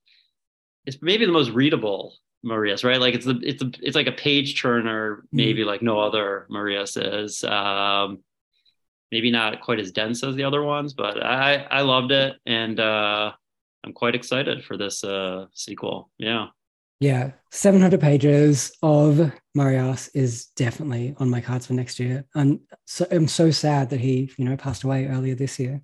it's maybe the most readable Marias, right? Like it's the it's a it's like a page turner, mm. maybe like no other Marias is. Um, maybe not quite as dense as the other ones, but I I loved it, and uh, I'm quite excited for this uh, sequel. Yeah. Yeah, 700 pages of Marias is definitely on my cards for next year. And so I'm so sad that he, you know, passed away earlier this year.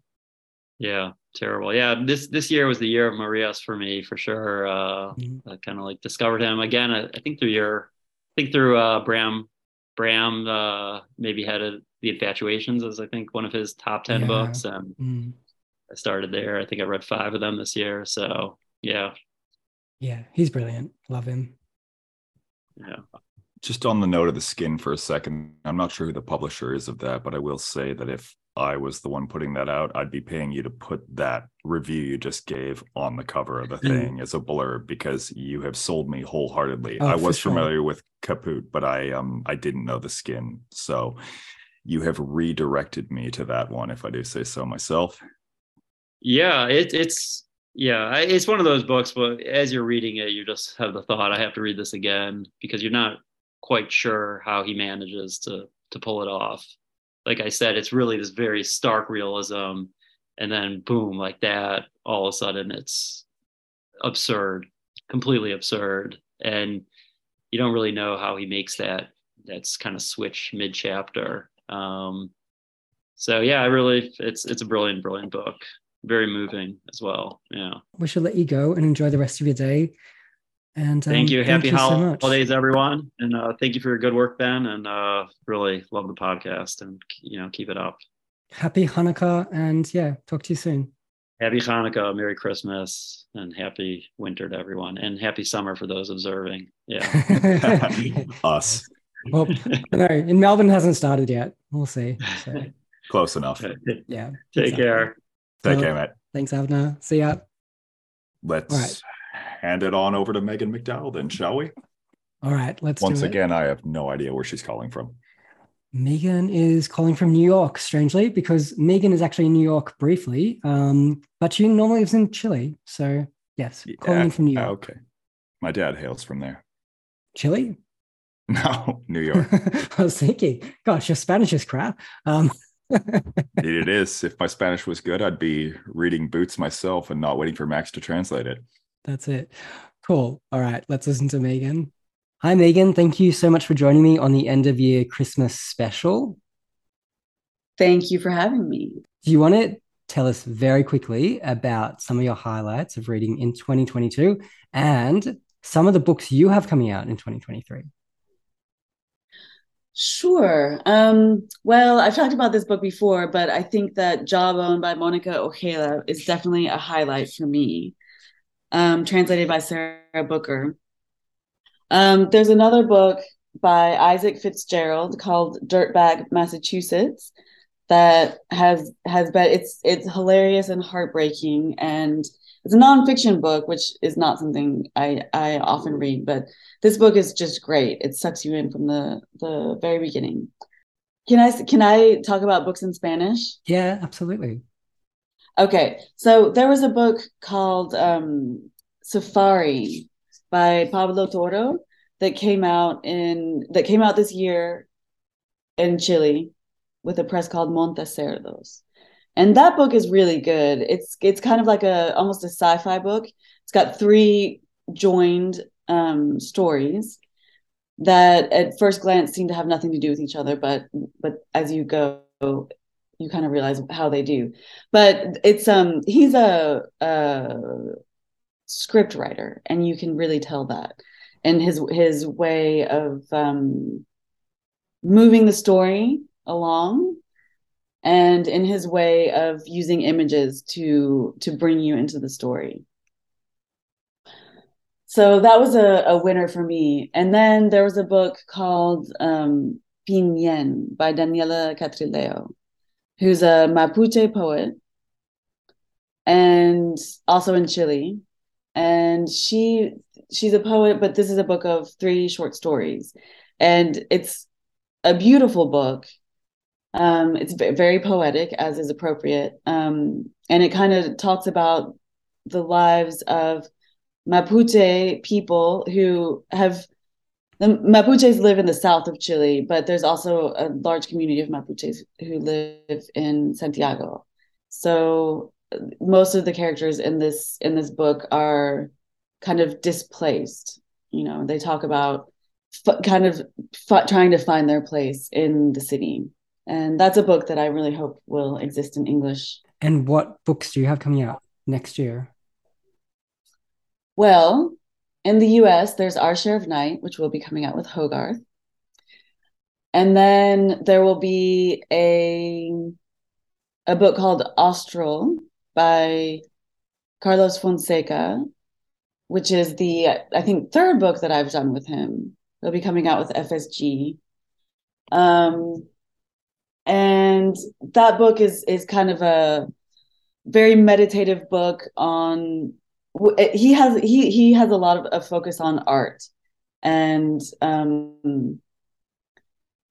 Yeah, terrible. Yeah, this this year was the year of Marias for me for sure. Uh, mm-hmm. I kind of like discovered him again. I, I, think through your, I think through uh, Bram, Bram uh, maybe had a, the Infatuations as I think one of his top ten yeah. books, and mm. I started there. I think I read five of them this year. So yeah, yeah, he's brilliant. Love him. Yeah. Just on the note of the skin for a second, I'm not sure who the publisher is of that, but I will say that if I was the one putting that out, I'd be paying you to put that review you just gave on the cover of the Mm. thing as a blurb because you have sold me wholeheartedly. Oh, I was sure. familiar with Kaput, but I um I didn't know the skin. So you have redirected me to that one, if I do say so myself. Yeah, it, it's yeah, I- it's one of those books. But as you're reading it, you just have the thought, I have to read this again because you're not quite sure how he manages to to pull it off. Like I said, it's really this very stark realism, and then boom, like that, all of a sudden it's absurd, completely absurd, and you don't really know how he makes that that's kind of switch mid chapter. Um, so yeah, I really, it's it's a brilliant, brilliant book very moving as well. Yeah. We should let you go and enjoy the rest of your day. And um, Thank you. Happy so much. holidays, everyone. And uh, thank you for your good work, Ben. And uh, really love the podcast and, you know, keep it up. Happy Hanukkah. And yeah, talk to you soon. Happy Hanukkah, Merry Christmas, and happy winter to everyone. And happy summer for those observing. Yeah. Us. well, no, in Melbourne hasn't started yet. We'll see. So, Close enough. yeah. Take care. Take So- care, Matt. Thanks, Avner. See ya. Let's All right. Hand it on over to Megan McDowell then, shall we? All right, let's Once do it. again, I have no idea where she's calling from. Megan is calling from New York, strangely, because Megan is actually in New York briefly, um, but she normally lives in Chile. So, yes, calling in from New York. Okay. My dad hails from there. Chile? No, New York. I was thinking, gosh, your Spanish is crap. Um, it is. If my Spanish was good, I'd be reading Boots myself and not waiting for Max to translate it. That's it. Cool. All right, let's listen to Megan. Hi, Megan. Thank you so much for joining me on the end of year Christmas special. Thank you for having me. Do you want to tell us very quickly about some of your highlights of reading in 2022 and some of the books you have coming out in 2023? Sure. Um, well, I've talked about this book before, but I think that Jawbone by Monica Ojeda is definitely a highlight for me. Um, translated by Sarah Booker. Um, there's another book by Isaac Fitzgerald called Dirtbag Massachusetts that has has been it's it's hilarious and heartbreaking and it's a nonfiction book, which is not something I I often read, but this book is just great. It sucks you in from the the very beginning. Can I can I talk about books in Spanish? Yeah, absolutely. Okay, so there was a book called um, Safari by Pablo Toro that came out in that came out this year in Chile with a press called Montacerdos. And that book is really good. It's it's kind of like a almost a sci-fi book. It's got three joined um, stories that at first glance seem to have nothing to do with each other, but but as you go, you kind of realize how they do. But it's um he's a, a script writer, and you can really tell that. And his his way of um, moving the story along and in his way of using images to to bring you into the story so that was a, a winner for me and then there was a book called um, Piñen by Daniela Catrileo, who's a Mapuche poet and also in Chile. And she she's a poet, but this is a book of three short stories. And it's a beautiful book. Um, it's very poetic, as is appropriate. Um, and it kind of talks about the lives of Mapuche people who have the Mapuches live in the south of Chile, but there's also a large community of Mapuches who live in Santiago. So most of the characters in this in this book are kind of displaced. You know, they talk about f- kind of f- trying to find their place in the city, and that's a book that I really hope will exist in English. And what books do you have coming out next year? Well, in the US, there's Our Share of Night, which will be coming out with Hogarth. And then there will be a a book called Austral by Carlos Fonseca, which is the I think third book that I've done with him. It'll be coming out with FSG. Um and that book is is kind of a very meditative book on he has he he has a lot of a focus on art. And um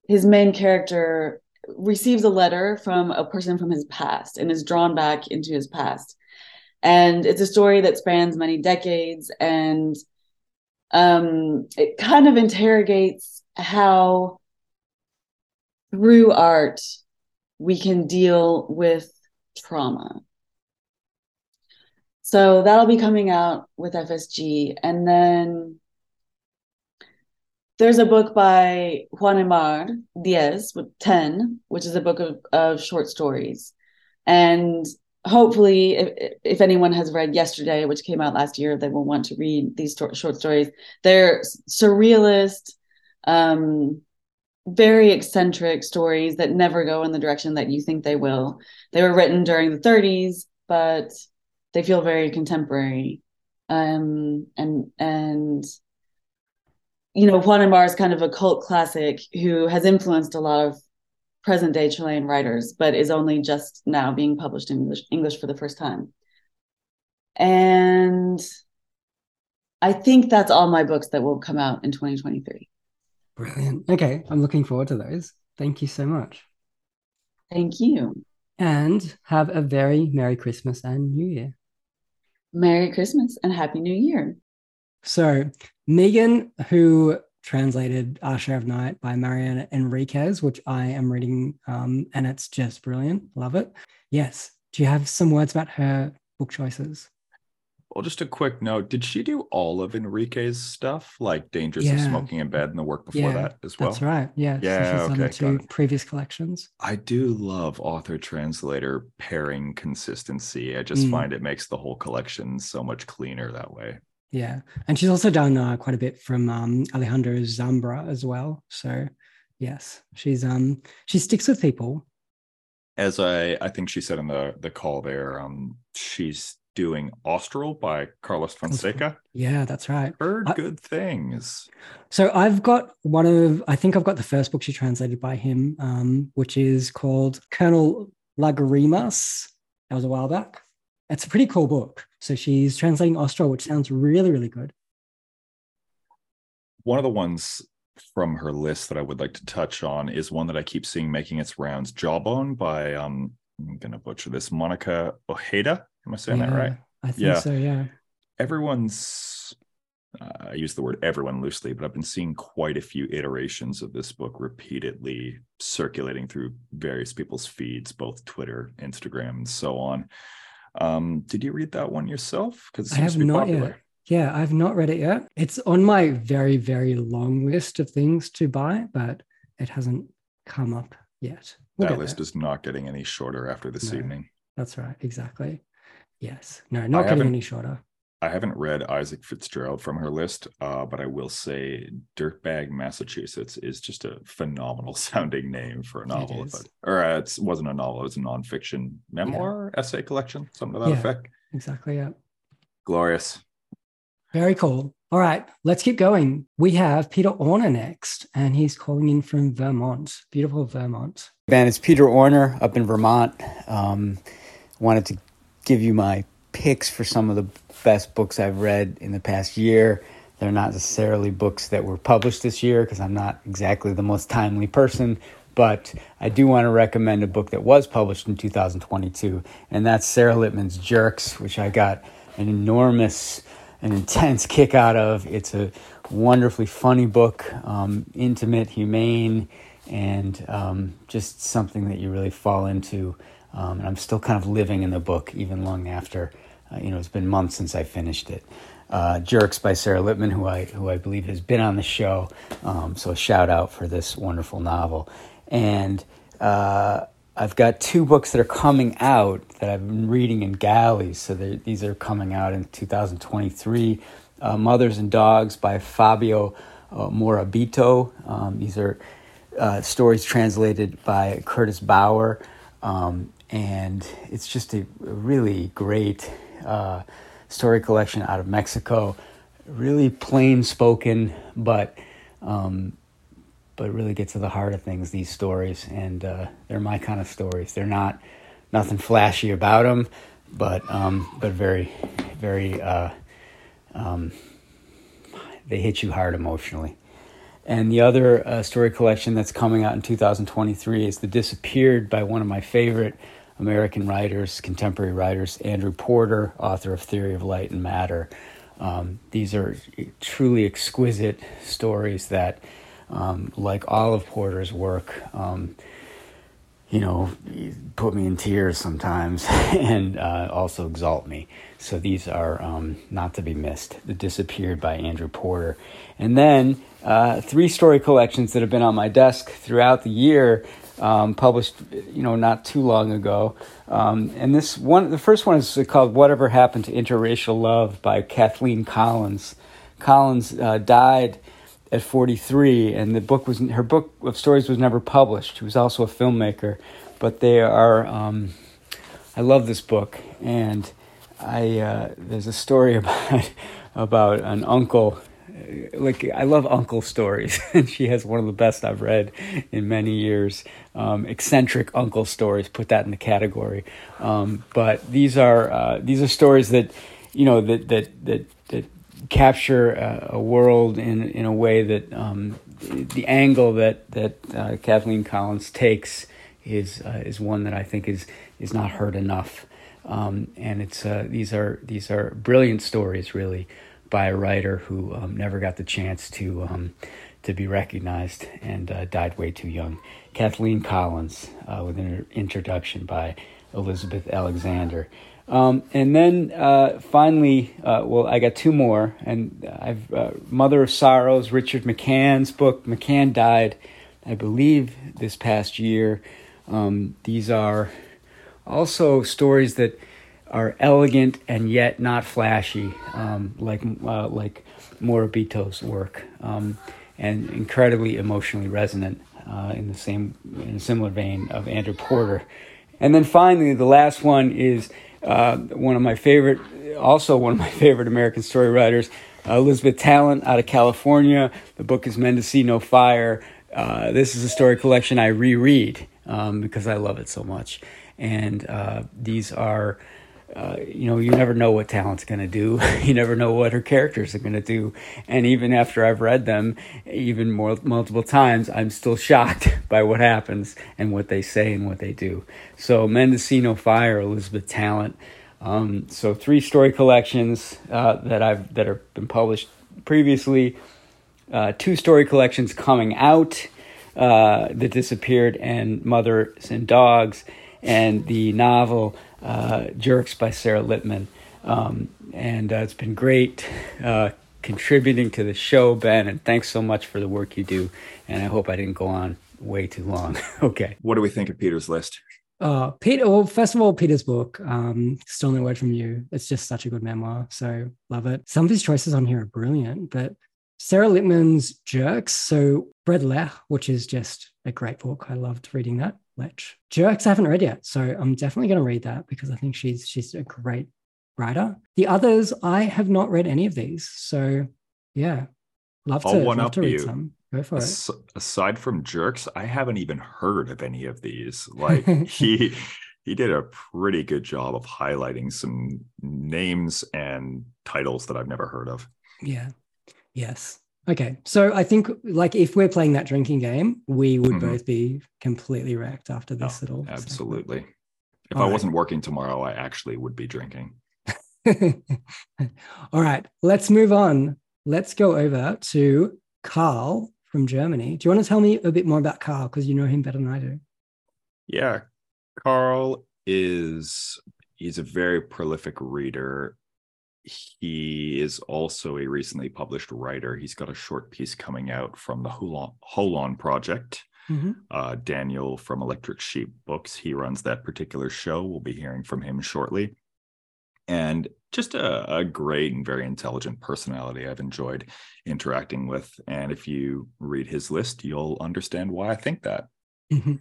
his main character receives a letter from a person from his past and is drawn back into his past. And it's a story that spans many decades and um it kind of interrogates how through art we can deal with trauma so that'll be coming out with FSG. And then there's a book by Juan Emar Diez, with 10, which is a book of, of short stories. And hopefully, if, if anyone has read Yesterday, which came out last year, they will want to read these short stories. They're surrealist, um, very eccentric stories that never go in the direction that you think they will. They were written during the 30s, but they feel very contemporary um, and and you know Juan Emar is kind of a cult classic who has influenced a lot of present day Chilean writers, but is only just now being published in English, English for the first time. And I think that's all my books that will come out in 2023. Brilliant. Okay, I'm looking forward to those. Thank you so much. Thank you. And have a very Merry Christmas and New Year. Merry Christmas and Happy New Year. So, Megan, who translated Share of Night by Mariana Enriquez, which I am reading, um, and it's just brilliant. Love it. Yes. Do you have some words about her book choices? Well, just a quick note. Did she do all of Enrique's stuff, like Dangers yeah. of Smoking in Bed and the work before yeah, that as well? That's right. Yeah. Yeah. So she's okay, done the two previous collections. I do love author translator pairing consistency. I just mm. find it makes the whole collection so much cleaner that way. Yeah. And she's also done uh, quite a bit from um, Alejandro Zambra as well. So, yes, she's um she sticks with people. As I I think she said in the the call there, um she's doing Austral by Carlos Fonseca. Yeah, that's right. Heard I, good things. So I've got one of, I think I've got the first book she translated by him, um, which is called Colonel Lagrimas. That was a while back. It's a pretty cool book. So she's translating Austral, which sounds really, really good. One of the ones from her list that I would like to touch on is one that I keep seeing making its rounds, Jawbone by um, I'm gonna butcher this, Monica Ojeda. Am I saying yeah, that right? I think yeah. so, yeah. Everyone's, uh, I use the word everyone loosely, but I've been seeing quite a few iterations of this book repeatedly circulating through various people's feeds, both Twitter, Instagram, and so on. Um, did you read that one yourself? Because I have not popular. yet. Yeah, I've not read it yet. It's on my very, very long list of things to buy, but it hasn't come up yet. We'll that list there. is not getting any shorter after this no, evening. That's right. Exactly. Yes. No, not I getting any shorter. I haven't read Isaac Fitzgerald from her list, uh, but I will say Dirtbag, Massachusetts is just a phenomenal sounding name for a novel. It, it or uh, it wasn't a novel, it was a nonfiction memoir, yeah. essay collection, something to that yeah, effect. Exactly. Yeah. Glorious. Very cool. All right, let's keep going. We have Peter Orner next, and he's calling in from Vermont, beautiful Vermont. Ben, it's Peter Orner up in Vermont. Um, wanted to give you my picks for some of the best books I've read in the past year. They're not necessarily books that were published this year because I'm not exactly the most timely person, but I do want to recommend a book that was published in 2022, and that's Sara Lippmann's Jerks, which I got an enormous, an intense kick out of. It's a wonderfully funny book, um, intimate, humane, and um, just something that you really fall into. Um, and I'm still kind of living in the book even long after, uh, you know, it's been months since I finished it. Uh, Jerks by Sara Lippmann, who I who I believe has been on the show. Um, so a shout out for this wonderful novel. And uh, I've got two books that are coming out that I've been reading in galleys. So these are coming out in 2023. Uh, Mothers and Dogs by Fabio uh, Morabito. Um, these are uh, stories translated by Curtis Bauer. Um, and it's just a, really great uh, story collection out of Mexico. Really plain spoken, but um, but really get to the heart of things. These stories, and uh, they're my kind of stories. They're not nothing flashy about them, but um, but very, very. Uh, um, they hit you hard emotionally. And the other uh, story collection that's coming out in 2023 is The Disappeared by one of my favorite American writers, contemporary writers, Andrew Porter, author of Theory of Light and Matter. Um, these are truly exquisite stories that, um, like all of Porter's work, um, you know, put me in tears sometimes and uh, also exalt me. So these are um, not to be missed. The Disappeared by Andrew Porter. And then uh, three story collections that have been on my desk throughout the year, um, published, you know, not too long ago. Um, and this one, the first one is called "Whatever Happened to Interracial Love" by Kathleen Collins. Collins uh, died at 43, and the book was her book of stories was never published. She was also a filmmaker, but they are. Um, I love this book, and I uh, there's a story about about an uncle like I love uncle stories, and she has one of the best I've read in many years. Um, eccentric uncle stories, put that in the category. Um, but these are uh, these are stories that you know that that that that capture a, a world in in a way that um, the angle that that uh, Kathleen Collins takes is uh, is one that I think is is not heard enough. Um, and it's uh, these are these are brilliant stories, really by a writer who um, never got the chance to um, to be recognized and uh, died way too young. Kathleen Collins, uh, with an introduction by Elizabeth Alexander. Um, and then uh, finally, uh, well, I got two more, and I've uh, Mother of Sorrows, Richard McCann's book. McCann died, I believe, this past year. Um, these are also stories that are elegant and yet not flashy, um, like uh, like Morabito's work, um, and incredibly emotionally resonant uh, in the same in a similar vein of Andrew Porter. And then finally, the last one is uh, one of my favorite, also one of my favorite American story writers, Elizabeth Tallent out of California. The book is Mendocino Fire. Uh, this is a story collection I reread um, because I love it so much. And uh, these are uh, you know, you never know what Tallent's going to do. you never know what her characters are going to do. And even after I've read them, even more multiple times, I'm still shocked by what happens and what they say and what they do. So, Mendocino Fire, Elizabeth Tallent. Um, so, three story collections uh, that I've that have been published previously. Uh, two story collections coming out. Uh, the Disappeared and Mothers and Dogs, and the novel Jerks by Sara Lippmann. Um, and uh, it's been great uh, contributing to the show, Ben. And thanks so much for the work you do. And I hope I didn't go on way too long. okay. What do we think of Peter's list? Uh, Peter, well, first of all, Peter's book, um, Still No Word from You, it's just such a good memoir. So love it. Some of his choices on here are brilliant, but Sara Lippmann's Jerks, so Bread Lech, which is just a great book. I loved reading that. Lech. Jerks I haven't read yet, so I'm definitely going to read that because I think she's she's a great writer. The others I have not read any of these, so yeah, love I'll to one love up to read you. some. Go for As- it. Aside from Jerks, I haven't even heard of any of these. Like he he did a pretty good job of highlighting some names and titles that I've never heard of. Yeah. Yes. Okay, so I think like if we're playing that drinking game, we would mm-hmm. both be completely wrecked after this oh, all. Absolutely. Segment. If All I right. wasn't working tomorrow, I actually would be drinking. All right, let's move on. Let's go over to Carl from Germany. Do you want to tell me a bit more about Carl because you know him better than I do? Yeah, Carl is he's a very prolific reader he is also a recently published writer. He's got a short piece coming out from the Holon Project. Mm-hmm. Uh, Daniel from Electric Sheep Books, he runs that particular show. We'll be hearing from him shortly. And just a, a great and very intelligent personality I've enjoyed interacting with. And if you read his list, you'll understand why I think that. Mm-hmm.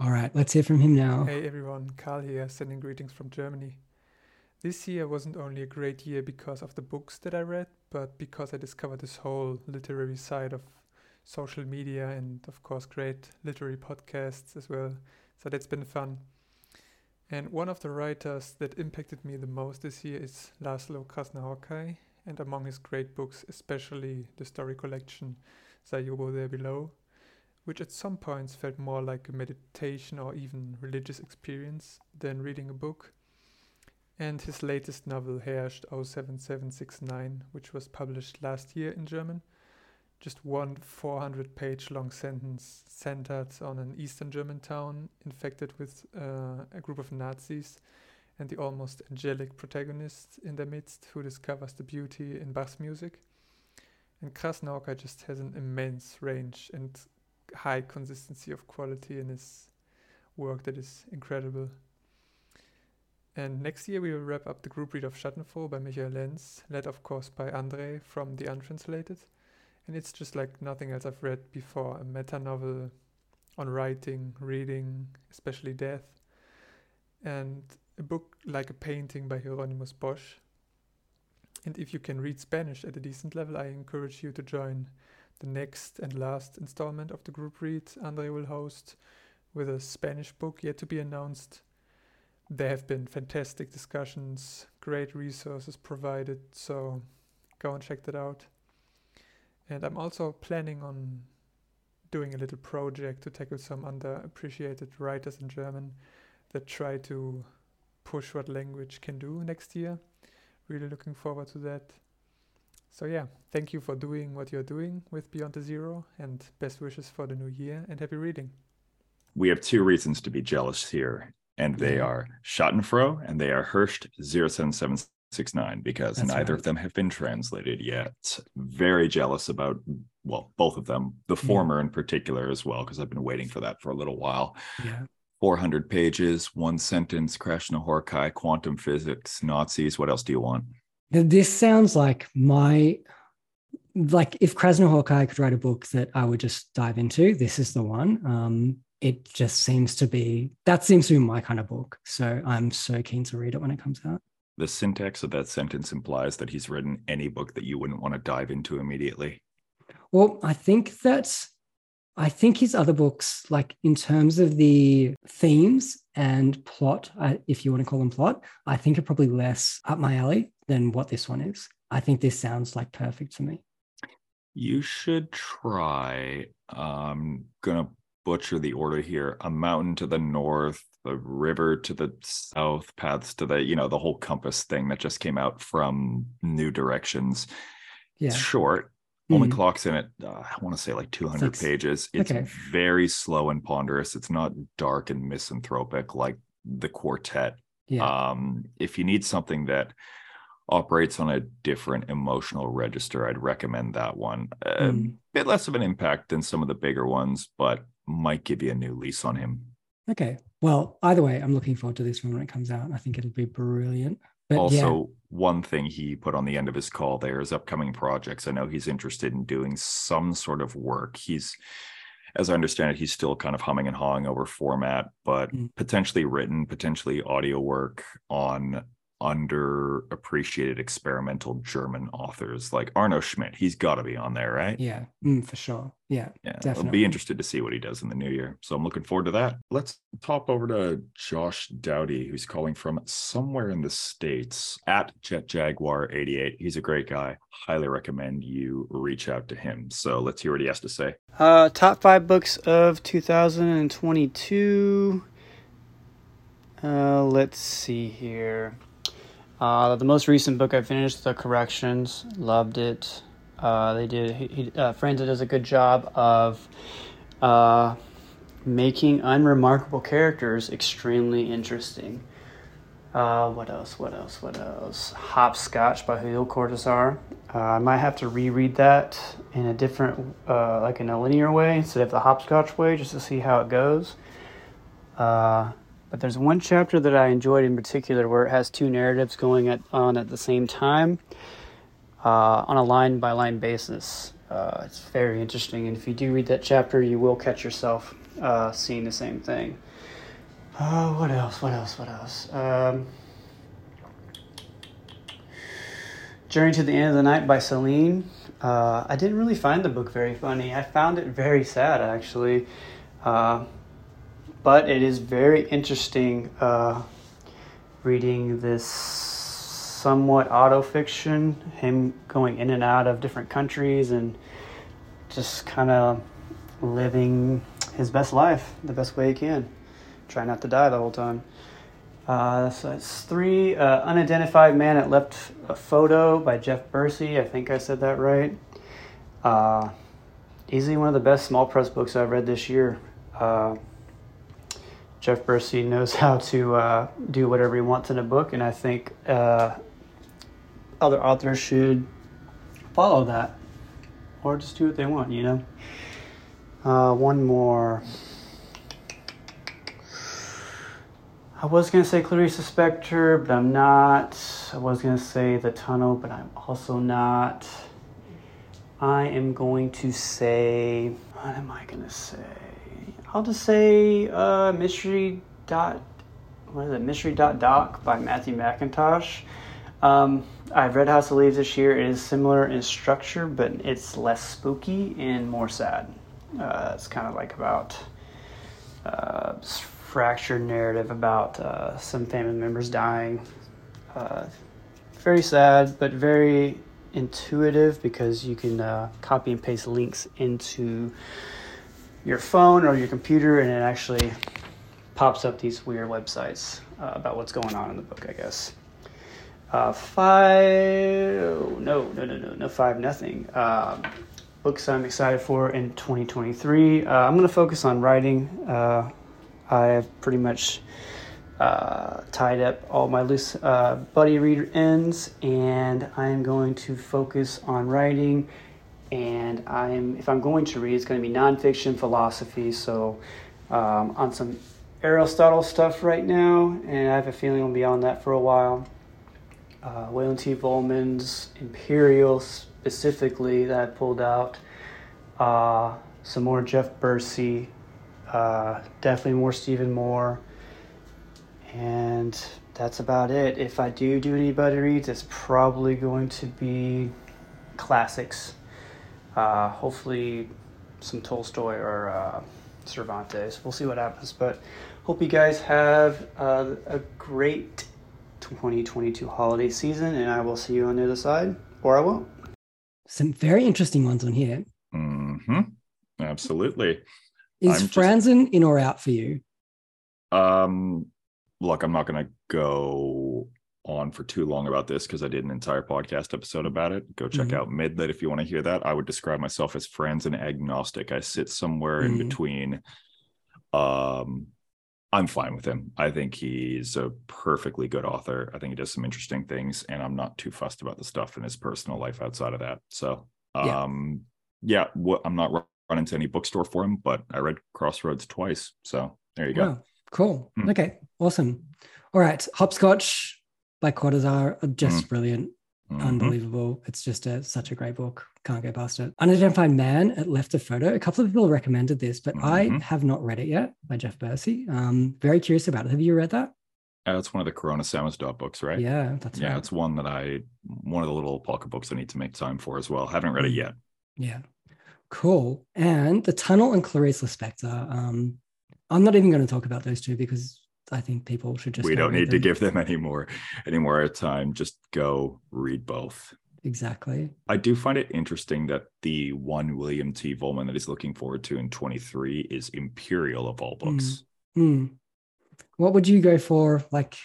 All right, let's hear from him now. Hey everyone, Carl here, sending greetings from Germany. This year wasn't only a great year because of the books that I read, but because I discovered this whole literary side of social media and, of course, great literary podcasts as well. So that's been fun. And one of the writers that impacted me the most this year is Laszlo Krasznahorkai, and among his great books, especially the story collection Seiobo There Below, which at some points felt more like a meditation or even religious experience than reading a book, and his latest novel, Herscht 07769, which was published last year in German. Just one 400 page long sentence centered on an Eastern German town infected with uh, a group of Nazis and the almost angelic protagonist in their midst who discovers the beauty in Bach's music. And Krasznahorkai just has an immense range and high consistency of quality in his work that is incredible. And next year we will wrap up the group read of Schattenfroh by Michael Lentz, led of course by Andre from The Untranslated. And it's just like nothing else I've read before, a meta novel on writing, reading, especially death. And a book like a painting by Hieronymus Bosch. And if you can read Spanish at a decent level, I encourage you to join the next and last installment of the group read Andre will host with a Spanish book yet to be announced. There have been fantastic discussions, great resources provided, so go and check that out. And I'm also planning on doing a little project to tackle some underappreciated writers in German that try to push what language can do next year. Really looking forward to that. So yeah, thank you for doing what you're doing with Beyond the Zero and best wishes for the new year and happy reading. We have two reasons to be jealous here, and they are Schattenfroh and they are Herscht 07769 because That's neither right. of them have been translated yet. Very jealous about, well, both of them, the Yeah. former in particular as well, because I've been waiting for that for a little while. Yeah. 400 pages, one sentence, Krasznahorkai, quantum physics, Nazis. What else do you want? This sounds like my like if Krasznahorkai could write a book that I would just dive into, this is the one. Um, it just seems to be that seems to be my kind of book. So I'm so keen to read it when it comes out. The syntax of that sentence implies that he's written any book that you wouldn't want to dive into immediately. Well, I think that I think his other books, like in terms of the themes and plot, if you want to call them plot, I think are probably less up my alley than what this one is. I think this sounds like perfect for me. You should try. I'm gonna butcher the order here. A mountain to the north, a river to the south, paths to the, you know, the whole compass thing that just came out from New Directions. Yeah. It's short. Only Mhm. clocks in at uh, I want to say like 200 like- pages. It's okay. very slow and ponderous. It's not dark and misanthropic like the quartet. Yeah. Um, if you need something that operates on a different emotional register, I'd recommend that one. A Mm. bit less of an impact than some of the bigger ones, but might give you a new lease on him. Okay. Well, either way, I'm looking forward to this one when it comes out. I think it'll be brilliant. But also, one thing he put on the end of his call there is upcoming projects. I know he's interested in doing some sort of work. He's, as I understand it, he's still kind of humming and hawing over format, but Mm. potentially written, potentially audio work on underappreciated experimental German authors like Arno Schmidt. He's got to be on there, right? yeah, yeah, mm, for sure. Yeah, Yeah, I'll definitely. be interested to see what he does in the new year. So I'm looking forward to that. Let's pop over to Josh Dowdy, who's calling from somewhere in the States at Jet Jaguar 88. He's a great guy. Highly recommend you reach out to him. So let's hear what he has to say. Uh, top five books of 2022. Uh, let's see here. Uh, the most recent book I finished, The Corrections, loved it. Uh, they did. He, he, uh, Franzen does a good job of uh, making unremarkable characters extremely interesting. Uh, what else? What else? What else? Hopscotch by Julio Cortázar. Uh, I might have to reread that in a different, uh, like in a linear way instead of the hopscotch way, just to see how it goes. Uh, but there's one chapter that I enjoyed in particular where it has two narratives going at, on at the same time uh, on a line by line basis. Uh, it's very interesting, and if you do read that chapter, you will catch yourself uh, seeing the same thing. Uh, what else? What else? What else? Um, Journey to the End of the Night by Celine. Uh, I didn't really find the book very funny. I found it very sad, actually. Uh, but it is very interesting uh, reading this somewhat auto fiction, him going in and out of different countries and just kind of living his best life the best way he can. Try not to die the whole time. Uh, so it's three uh, unidentified man that left a photo by Jeff Bursey. I think I said that right. Uh, easily one of the best small press books I've read this year. Uh, Jeff Bursey knows how to uh, do whatever he wants in a book, and I think uh, other authors should follow that or just do what they want, you know. Uh, one more. I was going to say Clarice Lispector, but I'm not. I was going to say The Tunnel, but I'm also not. I am going to say. What am I going to say? I'll just say uh, Mystery Dot. What is it? Mystery Dot Doc by Matthew McIntosh. Um, I've read House of Leaves this year. It is similar in structure, but it's less spooky and more sad. Uh, it's kind of like about uh, fractured narrative about uh, some family members dying. Uh, very sad, but very intuitive because you can uh, copy and paste links into your phone or your computer, and it actually pops up these weird websites uh, about what's going on in the book, I guess. Uh, five, no, no, no, no, no, five, nothing. Um, books I'm excited for in 2023. Uh, I'm going to focus on writing. Uh, I have pretty much uh, tied up all my loose uh, buddy reader ends, and I am going to focus on writing. And I'm, if I'm going to read, it's going to be nonfiction philosophy. So, um, on some Aristotle stuff right now, and I have a feeling I'll be on that for a while. Uh, Waylon T. Vollmann's Imperial specifically that I pulled out. Uh, some more Jeff Bursey, uh, definitely more Steven Moore, and that's about it. If I do do any anybody reads, it's probably going to be classics. Uh, hopefully, some Tolstoy or uh, Cervantes. We'll see what happens, but hope you guys have uh, a great 2022 holiday season, and I will see you on the other side, or I won't. Some very interesting ones on here. Mm-hmm. Absolutely. Is I'm Franzen in or out for you? Um, look, I'm not going to go on for too long about this because I did an entire podcast episode about it. Go check Mhm. out Midlit if you want to hear that. I would describe myself as Franzen agnostic. I sit somewhere in Mhm. between. Um, I'm fine with him. I think he's a perfectly good author. I think he does some interesting things, and I'm not too fussed about the stuff in his personal life outside of that. So, Yeah. um, yeah, what I'm not ru- running to any bookstore for him, but I read Crossroads twice. So there you go. Wow, cool. Hmm. Okay, awesome. All right, Hopscotch by Cortazar, are just brilliant, Mhm. unbelievable. It's just a, such a great book. Can't go past it. Unidentified Man it left a photo. A couple of people recommended this, but I Mhm. have not read it yet by Jeff Bursey. Um, very curious about it. Have you read that? Uh, it's one of the Corona Samizdat books, right? Yeah, that's yeah, right. it's one that I one of the little pocket books I need to make time for as well. Haven't read it Mm. yet. Yeah. Cool. And The Tunnel and Clarice Lispector. Um, I'm not even going to talk about those two because I think people should just we don't need to give them any more any more time. Just go read both. Exactly. I do find it interesting that the one William T. Vollmann that he's looking forward to in 23 is Imperial of all books. Hmm. What would you go for? Like,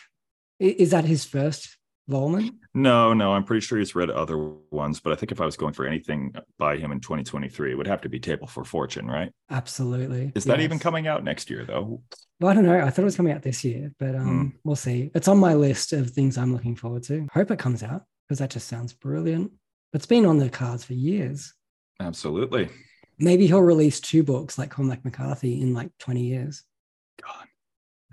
is that his first Vollmann? No, no, I'm pretty sure he's read other ones, but I think if I was going for anything by him in 2023, it would have to be Table for Fortune, right? Absolutely. Is that even coming out next year though? Well, I don't know. I thought it was coming out this year, but um, Hmm. we'll see. It's on my list of things I'm looking forward to. Hope it comes out because that just sounds brilliant. It's been on the cards for years. Absolutely. Maybe he'll release two books like Cormac McCarthy in like 20 years. God.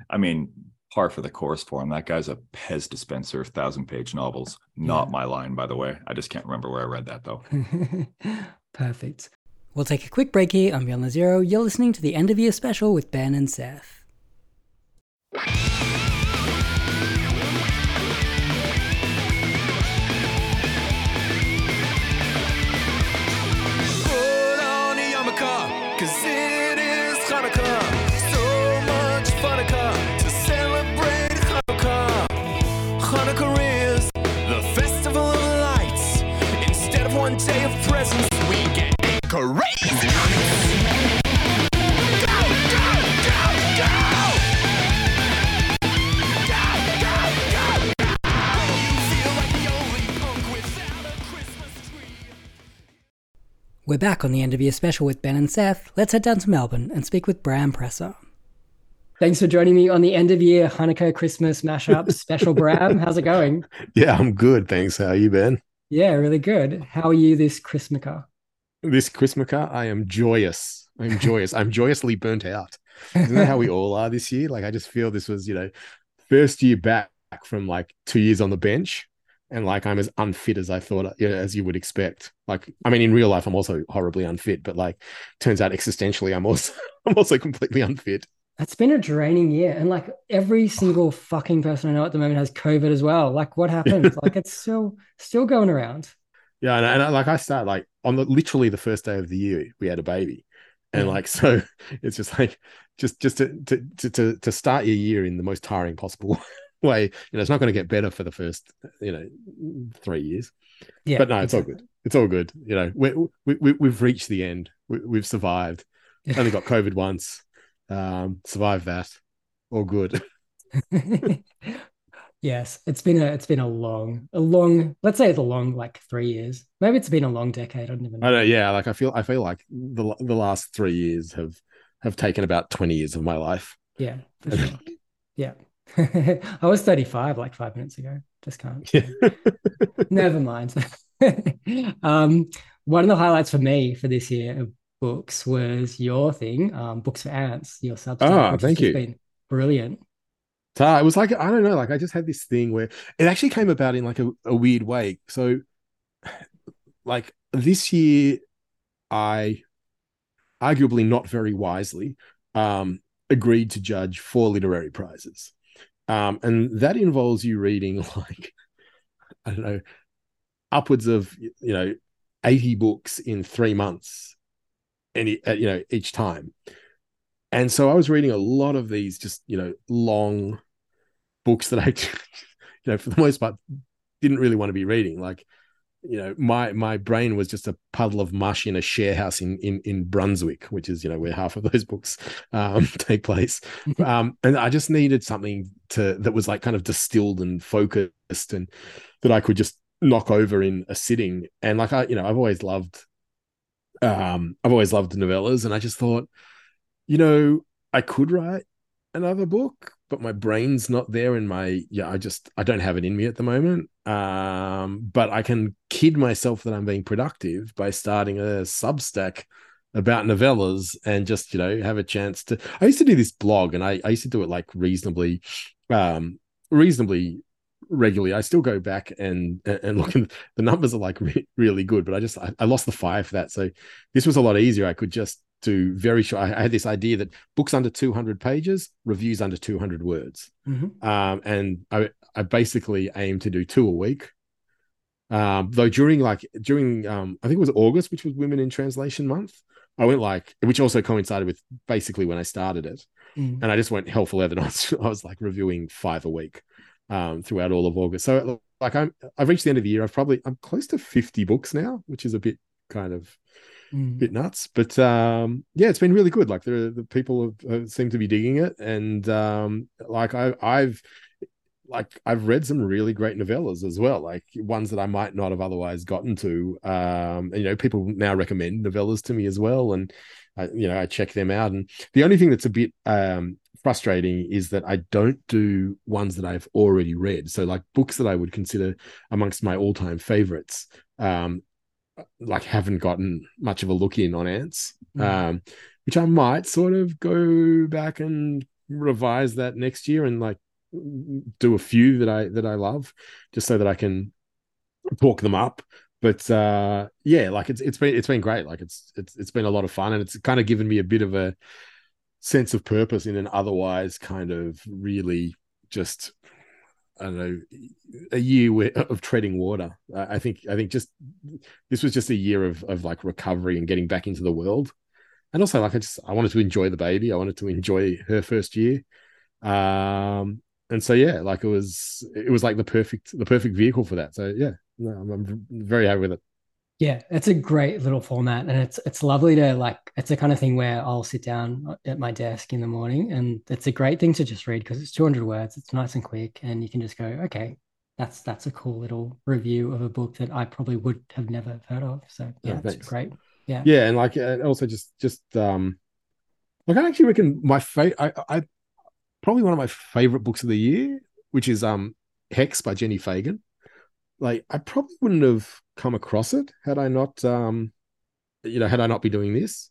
I mean, par for the course for him. That guy's a Pez dispenser of thousand page novels. Not Yeah. my line, by the way. I just can't remember where I read that though. Perfect. We'll take a quick break here on Beyond the Zero. You're listening to the end of year special with Ben and Seth. Crazy. Go, go, go, go! Go, go, go, go! You feel like the only punk without a Christmas tree. We're back on the end of year special with Ben and Seth. Let's head down to Melbourne and speak with Bram Presser. Thanks for joining me on the end of year Hanukkah Christmas mashup special. Bram, how's it going? Yeah, I'm good. Thanks. How are you, Ben? Yeah, really good. How are you this Christmaka? This Christmaka, I am joyous. I'm joyous. I'm joyously burnt out. Isn't that how we all are this year? Like, I just feel this was, you know, first year back from like two years on the bench. And like, I'm as unfit as I thought, you know, as you would expect. Like, I mean, in real life, I'm also horribly unfit, but like, turns out existentially, I'm also, I'm also completely unfit. It's been a draining year, and like every single fucking person I know at the moment has COVID as well. Like, what happens? like, it's still still going around. Yeah, and, and I, like I start like on the literally the first day of the year, we had a baby, and like so, it's just like just just to to to to, start your year in the most tiring possible way. You know, it's not going to get better for the first you know three years. Yeah, but no, it's all good. It's all good. You know, we we, we we've reached the end. We, we've survived. Only got COVID once. Um, survived that. All good. yes, it's been a it's been a long a long let's say it's a long like three years. Maybe it's been a long decade. I don't even know. I know. Yeah, like I feel I feel like the the last three years have have taken about twenty years of my life. Yeah, sure. Yeah. I was 35 like five minutes ago. Just can't. Never mind. um, one of the highlights for me for this year of books was your thing, um, Books for Ants, your Substack. Oh, thank you. Been brilliant. So it was like I don't know, like I just had this thing where it actually came about in like a, a weird way. So like this year, I arguably not very wisely um agreed to judge four literary prizes. Um, and that involves you reading like I don't know, upwards of you know 80 books in three months any uh, you know each time and so i was reading a lot of these just you know long books that i you know for the most part didn't really want to be reading. Like you know my my brain was just a puddle of mush in a share house in in, in brunswick which is you know where half of those books um take place. Um and i just needed something to that was like kind of distilled and focused and that i could just knock over in a sitting. And like i you know i've always loved um i've always loved novellas. And i just thought you know i could write another book but my brain's not there and my yeah i just i don't have it in me at the moment. Um but i can kid myself that i'm being productive by starting a substack about novellas and just you know have a chance to i used to do this blog and i, I used to do it like reasonably um reasonably regularly. I still go back and and look and the numbers are like re- really good but i just I, I lost the fire for that. So this was a lot easier. I could just do very short i had this idea that books under 200 pages reviews under 200 words Mhm. um, and I, I basically aim to do two a week. Um, though during like during um, I think it was August, which was Women in Translation Month, I went like, which also coincided with basically when I started it, Mm. and I just went hell for leather. I was, I was like reviewing five a week um, throughout all of August. So like I'm I've reached the end of the year. I've probably I'm close to 50 books now, which is a bit kind of Mm. bit nuts but um yeah it's been really good like the the people have, uh, seem to be digging it and um like i i've like i've read some really great novellas as well like ones that i might not have otherwise gotten to um and, you know people now recommend novellas to me as well and I, you know i check them out and the only thing that's a bit um frustrating is that i don't do ones that i've already read so like books that i would consider amongst my all-time favorites um like haven't gotten much of a look in on ants. Mm. um which i might sort of go back and revise that next year and like do a few that i that i love just so that i can talk them up. But uh yeah like it's it's been it's been great. Like it's it's it's been a lot of fun and it's kind of given me a bit of a sense of purpose in an otherwise kind of really just I don't know a year of treading water. I think I think just this was just a year of of like recovery and getting back into the world, and also like I just I wanted to enjoy the baby. I wanted to enjoy her first year, um, and so yeah, like it was it was like the perfect the perfect vehicle for that. So yeah, no, I'm, I'm very happy with it. Yeah, it's a great little format, and it's it's lovely to like. It's the kind of thing where I'll sit down at my desk in the morning, and it's a great thing to just read because it's 200 words. It's nice and quick, and you can just go, okay, that's that's a cool little review of a book that I probably would have never heard of. So yeah, Oh, it's great. Yeah, yeah and like and also just just um like i actually reckon my favorite I, I probably one of my favorite books of the year which is um hex by jenni fagan like i probably wouldn't have come across it had i not um you know had i not be doing this.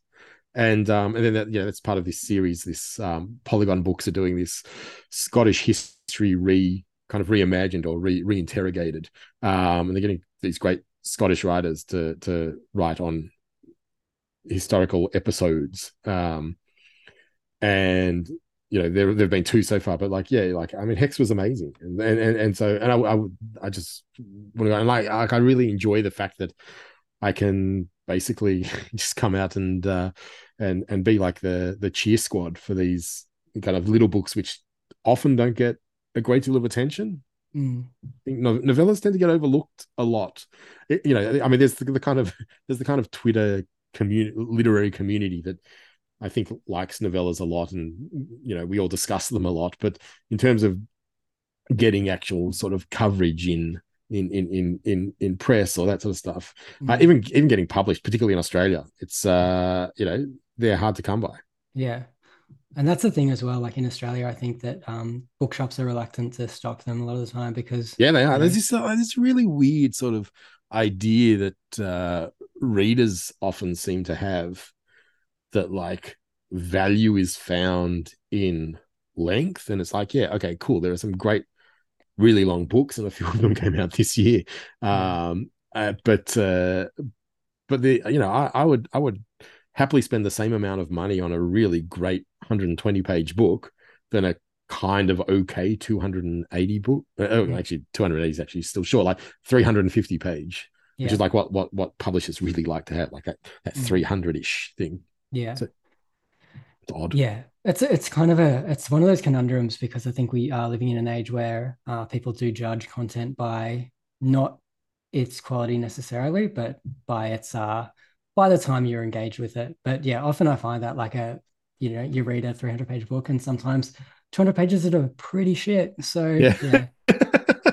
And um and then that yeah that's part of this series this um polygon books are doing this scottish history re kind of reimagined or re reinterrogated. Um and they're getting these great scottish writers to to write on historical episodes. Um and you know there there've been two so far but like yeah like i mean hex was amazing and and and, and so and i i, I just want to go and like, like i really enjoy the fact that i can basically just come out and uh and and be like the the cheer squad for these kind of little books which often don't get a great deal of attention Mm. I think novellas tend to get overlooked a lot. It- you know, I mean, there's the, the kind of there's the kind of Twitter community, literary community that I think likes novellas a lot, and you know, we all discuss them a lot. But in terms of getting actual sort of coverage in in in in in, in press or that sort of stuff, uh, Mhm. even even getting published, particularly in Australia, it's uh you know they're hard to come by. Yeah. And that's the thing as well. Like in Australia, I think that um, bookshops are reluctant to stock them a lot of the time because Yeah, they are. you There's know, this uh, this really weird sort of idea that uh, readers often seem to have that like value is found in length, and it's like, yeah, okay, cool. There are some great, really long books, and a few of them came out this year. Um, uh, but uh, but the you know, I, I would I would happily spend the same amount of money on a really great 120 page book than a kind of okay 280 book. Uh, oh, Yeah. actually, 280 is actually still short, like 350 page, which is like what what what publishers really like to have, like that that Mm. 300 ish thing. Yeah. So it's odd. Yeah, it's it's kind of a it's one of those conundrums because I think we are living in an age where uh, people do judge content by not its quality necessarily, but by its uh by the time you're engaged with it. But yeah, often I find that like a you know you read a 300 page book and sometimes 200 pages that are pretty shit. So Yeah. yeah,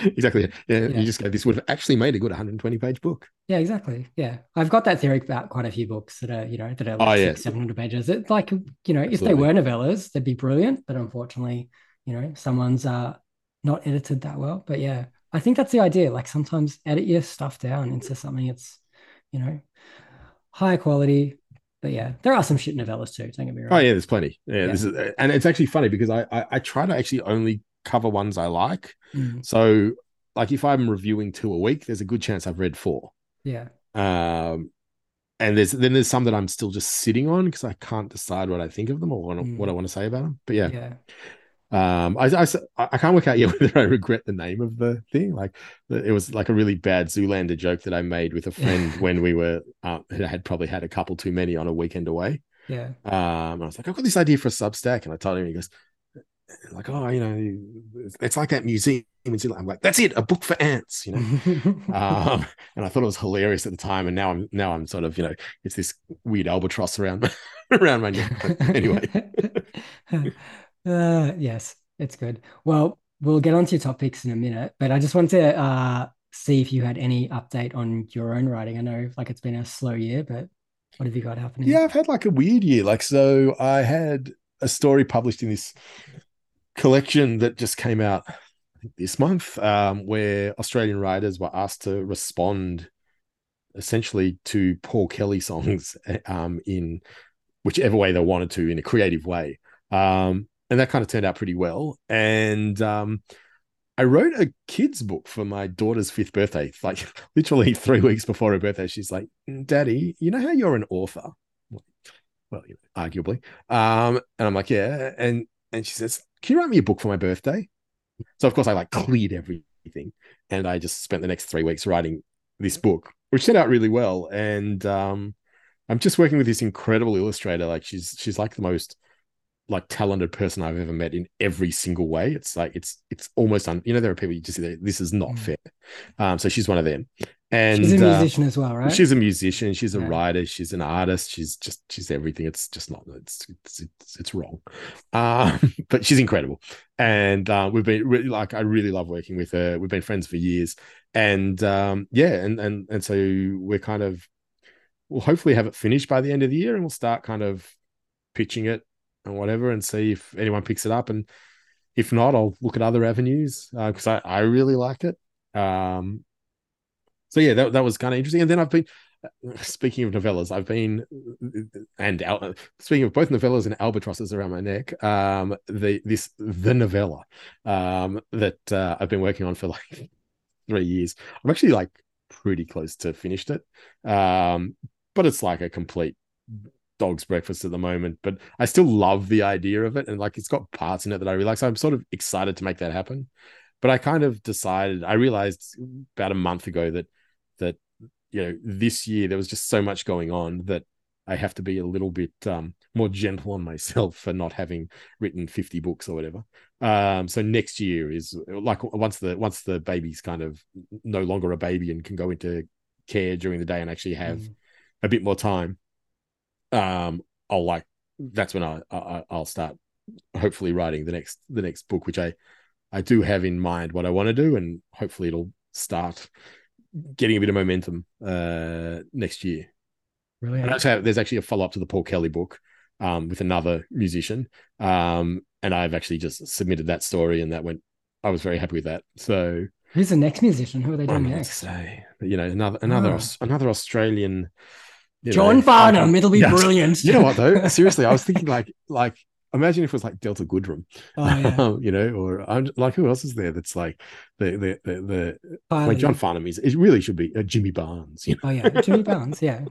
exactly. Yeah, Yeah. you just go, this would have actually made a good 120 page book. Yeah, exactly. Yeah. I've got that theory about quite a few books that are, you know, that are Oh, like yeah. six, 700 pages. It's like, you know, if they were novellas, they'd be brilliant. But unfortunately, you know, someone's uh, not edited that well. But yeah, I think that's the idea. Like sometimes edit your stuff down into something that's, you know, higher quality. But yeah, there are some shit novellas too. Don't get me wrong. Oh yeah, there's plenty. Yeah, Yeah. this is, and it's actually funny because I, I I try to actually only cover ones I like. Mm. So like if I'm reviewing two a week, there's a good chance I've read four. Yeah. Um, and there's then there's some that I'm still just sitting on because I can't decide what I think of them or what, I- Mm. what I want to say about them. But yeah, Yeah. um, I, I I can't work out yet whether I regret the name of the thing. Like it was like a really bad Zoolander joke that I made with a friend when we were uh, had probably had a couple too many on a weekend away. Yeah. Um, I was like, I've got this idea for a Substack, and I told him, he goes, like, oh, you know, it's like that museum. in Zealand." I'm like, that's it, a book for ants, you know. um, and I thought it was hilarious at the time, and now I'm now I'm sort of, you know, it's this weird albatross around around my neck. But anyway, Uh, yes, it's good. Well, we'll get onto your topics in a minute, but I just want to uh, see if you had any update on your own writing. I know like it's been a slow year, but what have you got happening? yeah, I've had like a weird year. Like, so I had a story published in this collection that just came out this month, um, where Australian writers were asked to respond essentially to Paul Kelly songs um, in whichever way they wanted to in a creative way. Um, and that kind of turned out pretty well. And um, I wrote a kid's book for my daughter's fifth birthday, like literally three weeks before her birthday. She's like, Daddy, you know how you're an author? Well, you know, arguably. Um, and I'm like, yeah. And and she says, Can you write me a book for my birthday? So of course I like cleared everything. And I just spent the next three weeks writing this book, which turned out really well. And um I'm just working with this incredible illustrator. Like she's she's like the most like talented person I've ever met in every single way. It's like it's it's almost un, you know there are people you just say this is not Mm. fair. Um, so she's one of them, and She's a uh, musician as well, right? She's a musician. She's a Yeah. writer. She's an artist. She's just she's everything. It's just not. It's it's it's, it's wrong, um, but she's incredible. And uh, we've been really like I really love working with her. We've been friends for years, and um, yeah, and and and so we're kind of we'll hopefully have it finished by the end of the year, and we'll start kind of pitching it and whatever, and see if anyone picks it up. And if not, I'll look at other avenues because I I really like it. Um, so yeah, that, that was kind of interesting. And then I've been speaking of novellas, I've been and speaking of both novellas and albatrosses around my neck. Um, the this the novella um that uh, I've been working on for like three years. I'm actually like pretty close to finished it. Um, but it's like a complete dog's breakfast at the moment. But I still love the idea of it, and like it's got parts in it that I really like. So I'm sort of excited to make that happen. But I kind of decided, I realized about a month ago that that you know this year there was just so much going on that I have to be a little bit um, more gentle on myself for not having written 50 books or whatever. Um, so next year is like once the once the baby's kind of no longer a baby and can go into care during the day and actually have Mm. a bit more time. Um, I'll like that's when I, I I'll start hopefully writing the next the next book, which I I do have in mind what I want to do, and hopefully it'll start getting a bit of momentum uh, next year. Really, And actually, there's actually a follow up to the Paul Kelly book um, with another musician, um, and I've actually just submitted that story, and that went. I was very happy with that. So Who's the next musician? Who are they doing next? say, but, you know, another another. Aus- another Australian. You John know, Farnham, it'll be brilliant. You know what though? Seriously, I was thinking like like imagine if it was like Delta Goodrem, Oh, yeah. you know, or I'm like who else is there that's like the the the, the like John Farnham is it really should be uh, Jimmy Barnes, you know. Oh yeah, Jimmy Barnes. Yeah,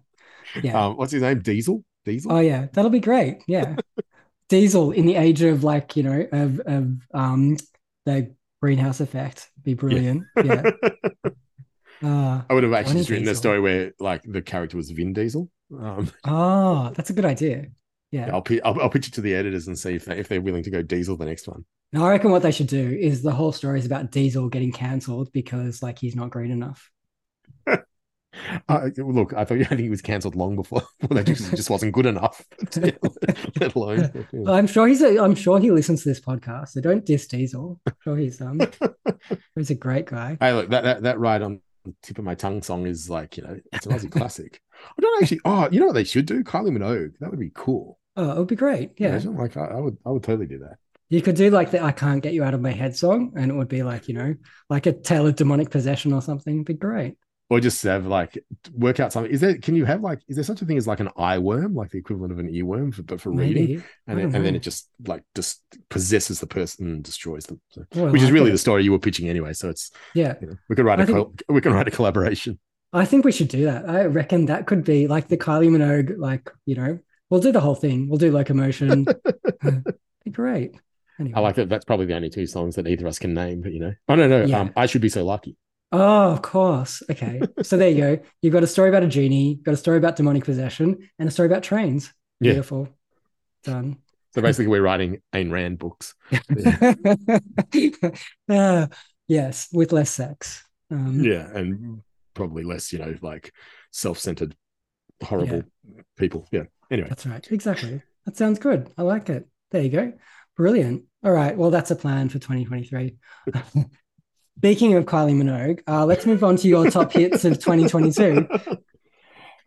yeah. Um, what's his name? Diesel. Diesel. Oh yeah, that'll be great. Yeah, Diesel in the age of like you know of of um the greenhouse effect be brilliant. Yeah. Uh, I would have actually just written a story where like the character was Vin Diesel. Um, Oh, that's a good idea. Yeah. I'll, pi- I'll I'll pitch it to the editors and see if they if they're willing to go Diesel the next one. Now, I reckon what they should do is the whole story is about Diesel getting cancelled because like he's not green enough. Uh, look, I thought I think he was cancelled long before. Well, that just, just wasn't good enough. let alone. I'm sure he's a, I'm sure he listens to this podcast. So don't diss Diesel. I'm sure he's um he's a great guy. Hey, look, that that that ride on tip of my tongue song is like you know it's an Aussie classic. I don't actually. Oh, you know what they should do? Kylie Minogue. That would be cool. Oh, it would be great. Yeah. Imagine, like I, I would I would totally do that. You could do like the I can't get you out of my head song, and it would be like, you know, like a tale of demonic possession or something. It'd be great. Or just have like work out something. Is there? Can you have like? Is there such a thing as like an eye worm, like the equivalent of an earworm, for, but for Maybe. reading? And then, don't and then it just like just possesses the person and destroys them. So, Oh, I which is really it. the story you were pitching anyway. So it's Yeah. you know, we could write I a think- we can write a collaboration. I think we should do that. I reckon that could be like the Kylie Minogue, like, you know, we'll do the whole thing. We'll do locomotion. be great. Anyway. I like that. That's probably the only two songs that either of us can name. But you know, oh no, no, Yeah. um, I should be so lucky. Oh, of course. Okay. So there you go. You've got a story about a genie, got a story about demonic possession, and a story about trains. Yeah. Beautiful. Done. So basically, we're writing Ayn Rand books. Uh, yes, with less sex. Um, yeah, and probably less, you know, like self-centered, horrible people. Yeah. Anyway, That's right. Exactly. That sounds good. I like it. There you go. Brilliant. All right. Well, that's a plan for 2023. Speaking of Kylie Minogue, uh, let's move on to your top hits of 2022.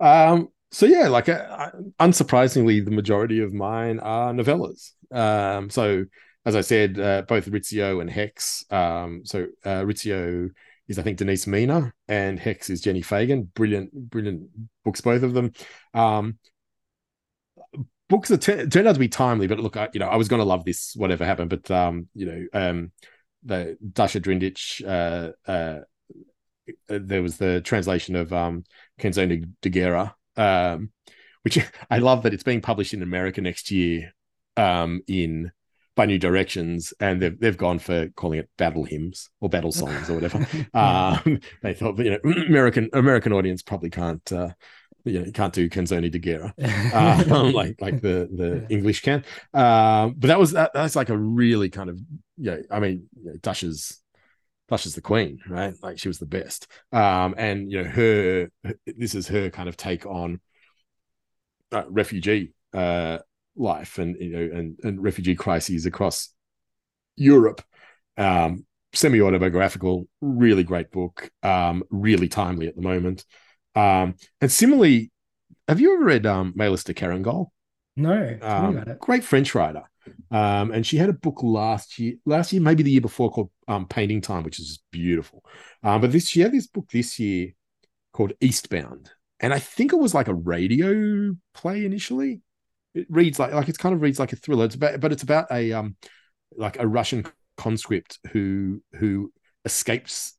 Um, so yeah, like uh, unsurprisingly, the majority of mine are novellas. Um, so as I said, uh, both Rizzio and Hex. Um, so uh, Rizzio is I think Denise Mina, and Hex is Jenni Fagan. Brilliant, brilliant books, both of them. Um, books that t- turned out to be timely, but look, I, you know, I was going to love this whatever happened, but um, you know, um, the Dasha Drndić, uh, uh, there was the translation of um Canzone di Guerra, um, which I love that it's being published in America next year, um, in by New Directions, and they've they've gone for calling it battle hymns or battle songs or whatever. Um, they thought, you know, American American audience probably can't uh, you know, can't do Canzone di Guerra, um, like like the the English can. Um, but that was that, that's like a really kind of yeah. I mean, you know, Dush's Dush is the queen, right? Like she was the best. Um, and you know, her this is her kind of take on uh, refugee uh life and you know and and refugee crises across Europe. Um, semi autobiographical, really great book, um, really timely at the moment. Um, and similarly, have you ever read um, Maylis de Kerangal? No, Um, great French writer. Um, and she had a book last year, last year, maybe the year before, called um, Painting Time, which is just beautiful. Um, but this she had this book this year called Eastbound, and I think it was like a radio play initially. It reads like like it's kind of reads like a thriller. It's about, but it's about a um like a Russian conscript who who escapes,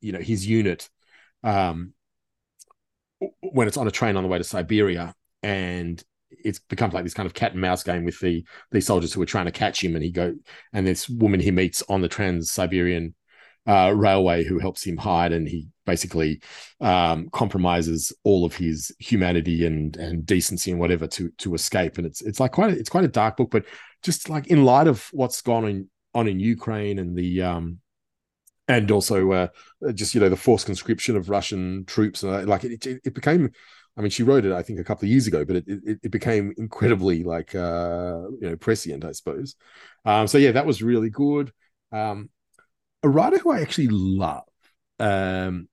you know, his unit um when it's on a train on the way to Siberia, and it's becomes like this kind of cat and mouse game with the these soldiers who are trying to catch him, and he go and this woman he meets on the Trans Siberian uh, railway who helps him hide, and he basically um, compromises all of his humanity and and decency and whatever to to escape. And it's it's like quite a, it's quite a dark book, but just like in light of what's gone on on in Ukraine and the um and also uh, just you know the forced conscription of Russian troops and uh, like it, it, it became. I mean, she wrote it I think a couple of years ago, but it it, it became incredibly like uh, you know prescient, I suppose. Um, so yeah, that was really good. Um, a writer who I actually love, um,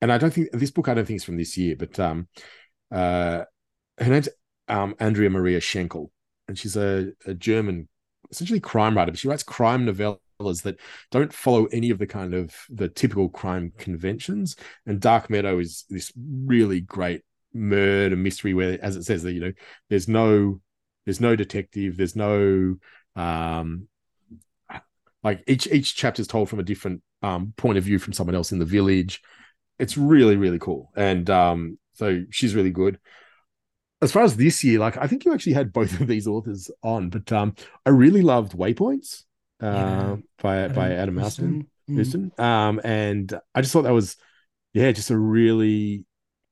and I don't think this book I don't think is from this year, but um, uh, her name's um, Andrea Maria Schenkel, and she's a, a German, essentially crime writer, but she writes crime novellas that don't follow any of the kind of the typical crime conventions. And Dark Meadow is this really great murder mystery where, as it says, that you know, there's no, there's no detective, there's no, um, like each each chapter is told from a different um point of view from someone else in the village. It's really really cool, and um, so she's really good as far as this year, like I think you actually had both of these authors on, but um, I really loved Waypoints uh, Yeah. by Adam by Adam Ouston. Mm. Um, and I just thought that was, yeah, just a really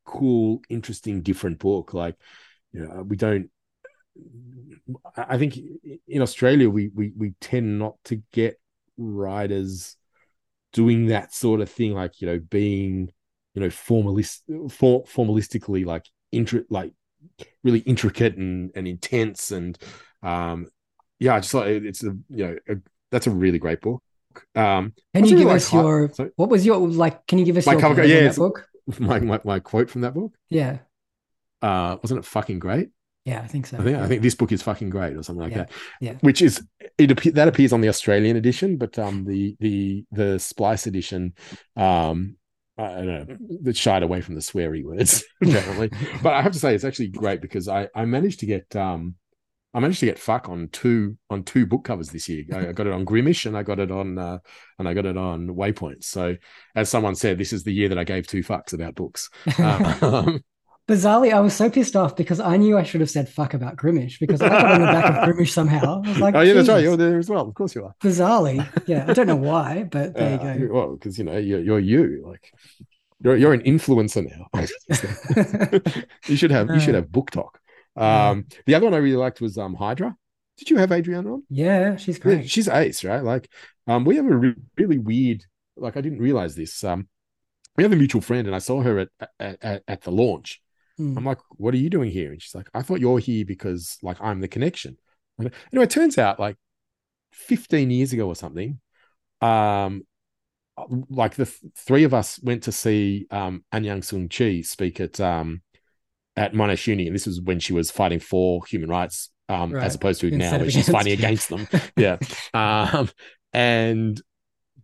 cool, interesting, different book. Like, you know, we don't. I think in Australia we we we tend not to get writers doing that sort of thing, like you know, being you know formalist for, formalistically like intri- like really intricate and and intense and um yeah i just thought it- it's a you know a, that's a really great book um Can you give really us like- your sorry? what was your like? Can you give us your cover- yeah, on that it's- book? My, my my quote from that book Yeah, uh wasn't it fucking great yeah, I think so. I think. I think this book is fucking great or something like Yeah, that. yeah. Which is it that appears on the Australian edition, but um the the the Splice edition um I don't know that shied away from the sweary words apparently. but I have to say it's actually great because I I managed to get um I managed to get fuck on two on two book covers this year. I, I got it on Grimish and I got it on uh, and I got it on Waypoints. So as someone said, this is the year that I gave two fucks about books. Um, Bizarrely, I was so pissed off because I knew I should have said fuck about Grimish because I got on the back of Grimish somehow. I was like, oh yeah, that's right. You're there as well. Of course you are. Bizarrely, yeah. I don't know why, but there Uh, you go. Well, because you know you're, you're you. Like you're you're an influencer now. you should have you should have book talk. Yeah. Um, the other one I really liked was um Hydra. Did you have Adriana on? Yeah, she's Yeah, great. she's ace, right? Like, um, we have a re- really weird. Like, I didn't realize this. Um, we have a mutual friend, and I saw her at at, at, the launch. Mm. I'm like, "What are you doing here?" And she's like, "I thought you're here because like I'm the connection." And anyway, it turns out like 15 years ago or something, um, like the th- three of us went to see um Aung San Suu Kyi speak at um at Monash Uni, and this was when she was fighting for human rights, um, Right. as opposed to now Instead where she's fighting against. them. yeah. Um, and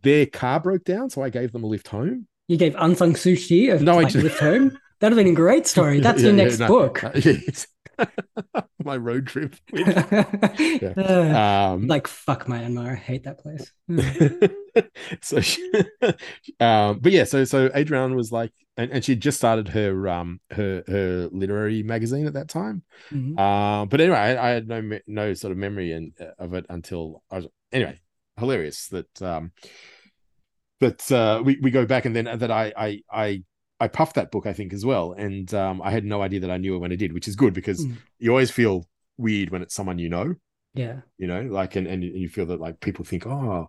their car broke down, so I gave them a lift home. You gave Aung San Suu Kyi a No, I like, ju- lift home. That'd have been a great story. That's Yeah, your yeah, next no, book. yes. My road trip. Yeah. Uh, Um, like fuck Myanmar. I hate that place. so she, um but yeah so so adrian was like and, and she just started her um her her literary magazine at that time Mhm. uh, but anyway I, I had no no sort of memory in, of it until I was anyway hilarious that um that uh we, we go back and then that I I I I puffed that book, I think, as well, and um, I had no idea that I knew it when I did, which is good because Mm. you always feel weird when it's someone you know, Yeah. you know, like and and you feel that like people think, oh,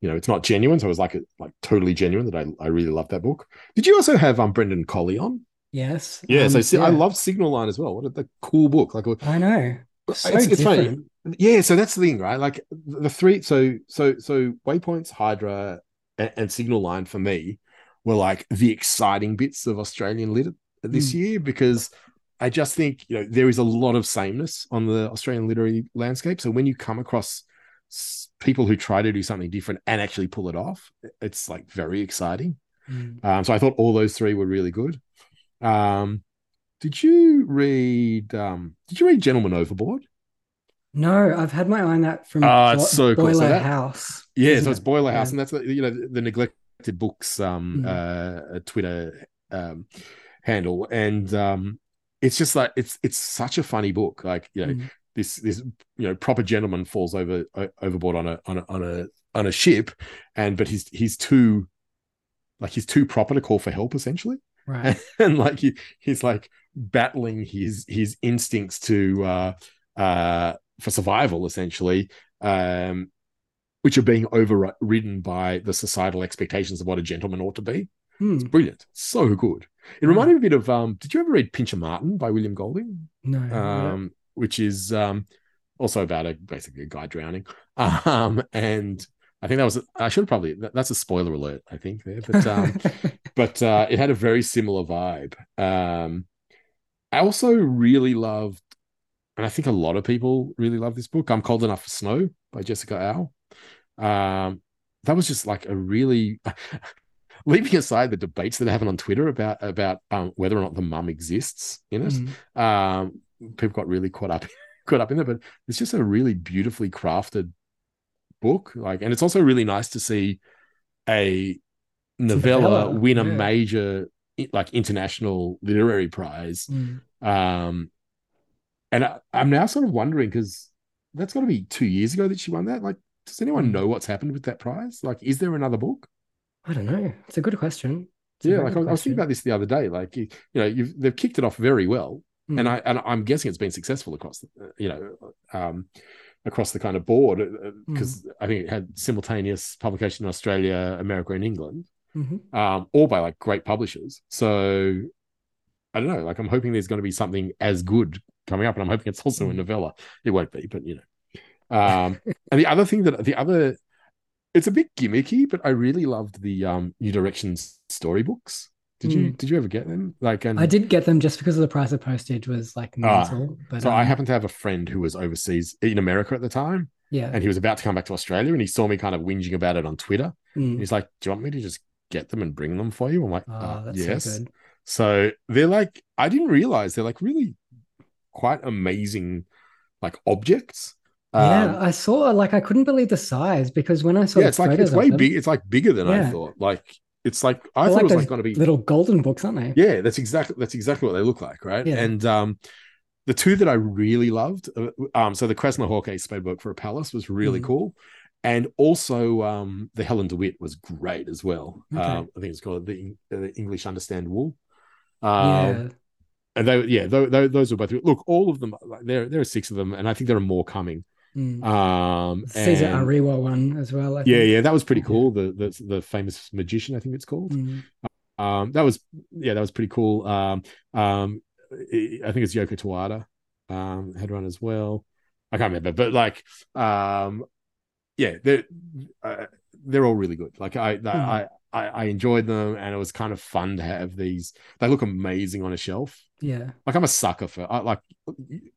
you know, it's not genuine. So it was like like totally genuine that I I really loved that book. Did you also have um Brendan Colley on? Yes. Yeah, so um, si- I love Signal Line as well. What a the cool book! Like I know. So it's, it's funny. different. Yeah, so that's the thing, right? Like the three, so so so Waypoints, Hydra, and, and Signal Line for me were like the exciting bits of Australian lit this Mm. year because I just think you know there is a lot of sameness on the Australian literary landscape. So when you come across people who try to do something different and actually pull it off, it's like very exciting. Mm. Um, so I thought all those three were really good. Um, did you read? Um, did you read Gentleman Overboard? No, I've had my eye on that from Ah, Bo- so cool. So Boiler that- House. Yeah, so it's it? Boiler House, Yeah. and that's the you know the neglected books um Mm. uh Twitter um handle, and um it's just like it's it's such a funny book. Like you know Mm. this this you know proper gentleman falls over overboard on a on a on a on a ship, and but he's he's too like he's too proper to call for help essentially. Right. and like he, he's like battling his his instincts to uh uh for survival essentially um which are being overridden by the societal expectations of what a gentleman ought to be Hmm. it's brilliant so good it reminded me a bit of um did you ever read pincher martin by william golding No. um which is um also about a basically a guy drowning um and I think that was I should probably that- that's a spoiler alert I think there but um but uh, it had a very similar vibe. Um, I also really loved, and I think a lot of people really love this book. I'm Cold Enough for Snow by Jessica Au. Um, that was just like a really, leaving aside the debates that are having on Twitter about about um, whether or not the mum exists in it. Mm. Um, people got really caught up caught up in there, but it's just a really beautifully crafted book. Like, and it's also really nice to see a novella, novella, win a yeah. major like international literary prize. Mm. Um, and I, I'm now sort of wondering because that's got to be two years ago that she won that. Like, does anyone Mm. know what's happened with that prize? Like, is there another book? I don't know. It's a good question. It's Yeah, like I was, I was thinking about this the other day. Like, you, know, you've they've kicked it off very well, Mm. and I and I'm guessing it's been successful across, the, uh, you know, um, across the kind of board because I think it had simultaneous publication in Australia, America, and England, Mhm. um, all by like great publishers. So I don't know. Like, I'm hoping there's going to be something as good coming up, and I'm hoping it's also a Mm. novella. It won't be, but you know. Um, and the other thing that the other, it's a bit gimmicky, but I really loved the um, New Directions storybooks. Did you Mm. did you ever get them? Like, and I did get them just because of the price of postage was like Ah, mental. but so I happened to have a friend who was overseas in America at the time, yeah. and he was about to come back to Australia, and he saw me kind of whinging about it on Twitter. Mm. He's like, "Do you want me to just get them and bring them for you?" I'm like, Oh, uh, that's "Yes." so good. So they're like, I didn't realize they're like really quite amazing, like objects. Yeah, Um, I saw like I couldn't believe the size because when I saw yeah, it's like it's way them, big. It's like bigger than I thought. Like it's like I they're thought it was like going to be little golden books, aren't they? Yeah, that's exactly that's exactly what they look like, right? Yeah. And um, the two that I really loved, uh, um, so the Krasznahorkai Spade for a Palace was really Mhm. cool, and also um, the Helen DeWitt was great as well. Okay. Um, I think it's called the, the English Understand Wool. Um, Yeah. and they, yeah, those, those were both. Look, all of them. Like, there, there are six of them, and I think there are more coming. Mm. Um, Caesar and- Aira one as well. I yeah, think. yeah, that was pretty cool. The the the famous magician, I think it's called. Mm. Um, that was yeah, that was pretty cool. Um, um, I think it's Yoko Tawada um had one as well. I can't remember, but like, um, yeah, they're uh, they're all really good. Like I, I I I enjoyed them, and it was kind of fun to have these. They look amazing on a shelf. Yeah. Like I'm a sucker for I like,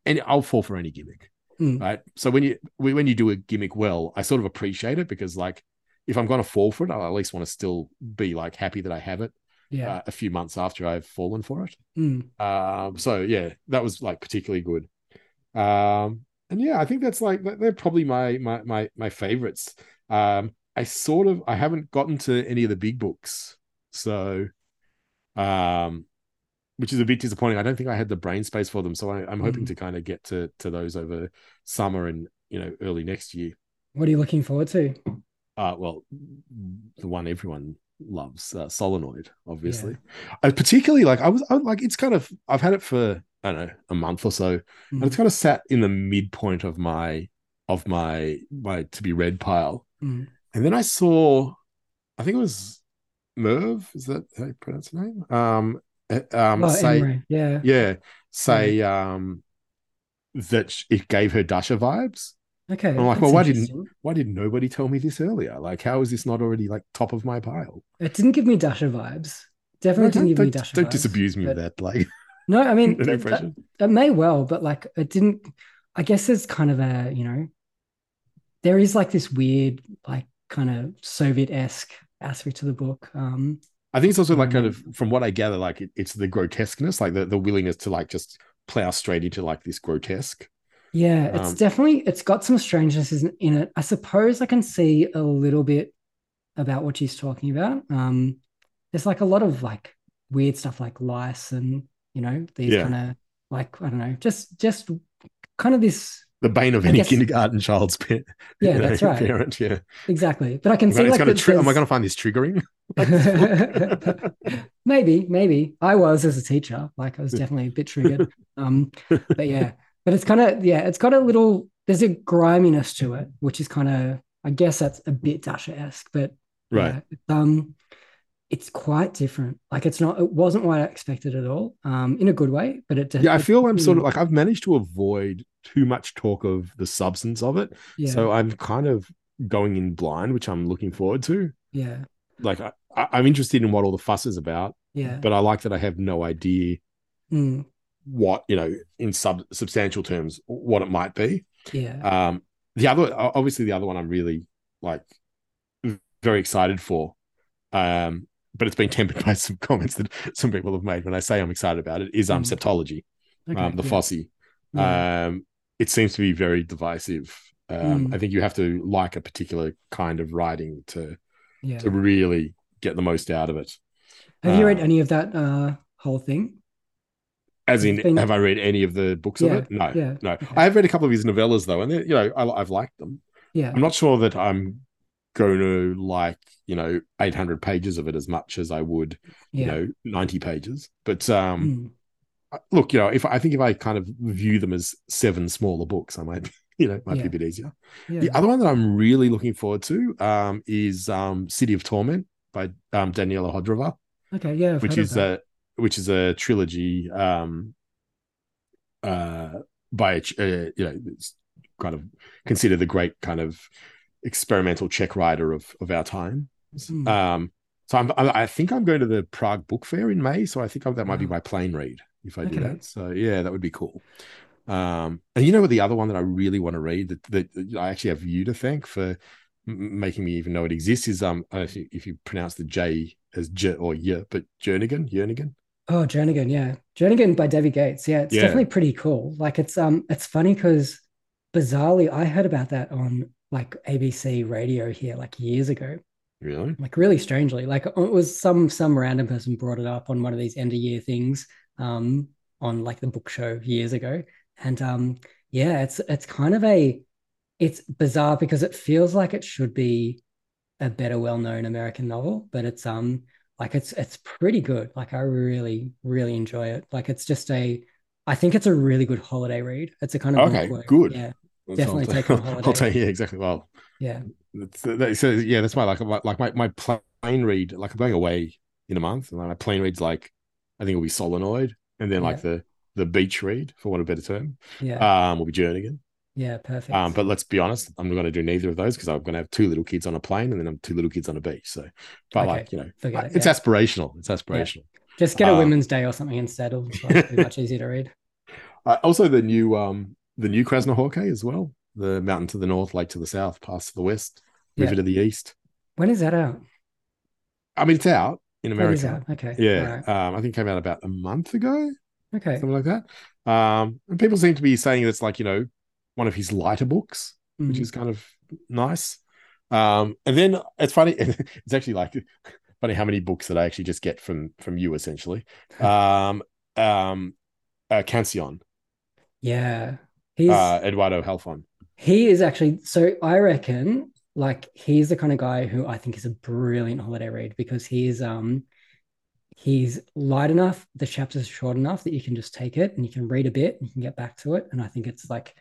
and I'll fall for any gimmick Mm. right? So when you when you do a gimmick well, I sort of appreciate it because like if I'm going to fall for it, I'll at least want to still be like happy that I have it Yeah. uh, a few months after I've fallen for it. Mm. Um, so yeah, that was like particularly good. Um, and yeah, I think that's like they're probably my my my my favorites. Um, I sort of I haven't gotten to any of the big books, so um, which is a bit disappointing. I don't think I had the brain space for them, so I, I'm hoping Mm. to kind of get to to those over summer and you know early next year. What are you looking forward to? Uh, well, the one everyone loves uh, Solenoid, obviously. I particularly like I was I, like it's kind of I've had it for I don't know a month or so, and it's Mm. kind of sat in the midpoint of my of my my to be read pile. Mm. And then I saw, I think it was Merv. Is that how you pronounce the name? Um, um, Oh, say Emery, yeah. yeah, say um that it gave her Dasha vibes. Okay, I'm like, well, why didn't why did nobody tell me this earlier? Like, how is this not already like top of my pile? It didn't give me Dasha vibes. Definitely No, didn't give me Dasha don't vibes. disabuse me but- of that. Like, No, I mean no that, pressure. that may well, but like it didn't. I guess it's kind of a you know, there is like this weird like kind of Soviet esque aspect to the book. Um, I think it's also like kind Mm. of from what I gather, like it, it's the grotesqueness, like the, the willingness to like just plow straight into like this grotesque. yeah, it's Um, definitely it's got some strangeness in in it. I suppose I can see a little bit about what she's talking about. Um, there's like a lot of like weird stuff like lice and you know these Yeah. kind of like I don't know, just just kind of this The bane of I any guess- kindergarten child's pa- Yeah, you know, that's right. parent. Yeah, exactly. But I can see it's like gonna tri- am I going to find this triggering? maybe, maybe I was as a teacher, like I was definitely a bit triggered. Um, but yeah, but it's kind of yeah, it's got a little. There's a griminess to it, which is kind of I guess that's a bit Dasha esque, but Right. yeah, it's, um, it's quite different. Like it's not. It wasn't what I expected at all. Um, in a good way, but it. yeah, I feel I'm sort of like I've managed to avoid too much talk of the substance of it. Yeah. So I'm kind of going in blind, which I'm looking forward to. Yeah. Like I, I'm interested in what all the fuss is about. Yeah. But I like that I have no idea Mm, what you know in sub substantial terms what it might be. yeah. Um, the other, obviously, the other one I'm really like very excited for. Um, but it's been tempered by some comments that some people have made when I say I'm excited about it. Is um Mm. septology, Okay, um, the yeah. Fosse. Yeah. Um, it seems to be very divisive. Um, Mm. I think you have to like a particular kind of writing to Yeah. to really get the most out of it. Have you read Uh, any of that uh whole thing? As in, been- have I read any of the books Yeah, of it? No, yeah, no. okay. I have read a couple of his novellas though, and you know, I, I've liked them. Yeah. I'm not sure that I'm going to like you know 800 pages of it as much as I would you know 90 pages. But um, Mm. look, you know, if I think if I kind of view them as seven smaller books, I might you know might Yeah. be a bit easier. Yeah. The other one that I'm really looking forward to um, is um, City of Torment by um, Daniela Hodrová Okay, yeah, I've which is a which is a trilogy um uh by a uh, you know it's kind of considered the great kind of experimental Czech writer of of our time Hmm. um so I'm, I I think I'm going to the Prague Book Fair in May so I think that might be my plane read if I do that so yeah that would be cool um and you know what the other one that I really want to read that, that I actually have you to thank for m- making me even know it exists is um I don't if you, if you pronounce the J as J or Y but Jernigan Jernigan Oh, Jernigan, yeah. Jernigan by David Gates. Yeah, it's Yeah. definitely pretty cool. Like it's um it's funny because bizarrely I heard about that on like ABC radio here like years ago. really Like really strangely. Like it was some some random person brought it up on one of these end of year things um on like the book show years ago. And um yeah, it's it's kind of a it's bizarre because it feels like it should be a better well-known American novel, but it's um like it's it's pretty good. Like I really really enjoy it. Like it's just a I think it's a really good holiday read. It's a kind of okay good Yeah. Definitely I'll, take on holiday. I'll take yeah exactly well Yeah. that's, that, so yeah that's why like my- like my, my plane read like I'm going away in a month and my plane reads like I think it'll be solenoid and then like the the beach read for want of a better term Yeah. um will be Jernigan Yeah, perfect. um but let's be honest I'm not going to do neither of those because I'm going to have two little kids on a plane and then I'm two little kids on a beach so but Okay, like you know forget it, it's yeah. aspirational it's aspirational Just get a um, Women's Day or something instead. It'll be much easier to read. Uh, also, the new um the new Krasznahorkai as well. The mountain to the north, lake to the south, pass to the west, river Yeah. to the east. When is that out? I mean, it's out in America. is out. Okay. Yeah, Alright. um, I think it came out about a month ago, Okay. something like that. Um, and people seem to be saying it's like you know one of his lighter books, which Mhm. is kind of nice. Um, and then it's funny. It's actually like funny how many books that I actually just get from from you essentially. Um, um, uh, Canción, Yeah. He's uh, Eduardo Halfon. he is actually so I reckon like he's the kind of guy who I think is a brilliant holiday read because he's um he's light enough, the chapters are short enough that you can just take it and you can read a bit and you can get back to it. And I think it's like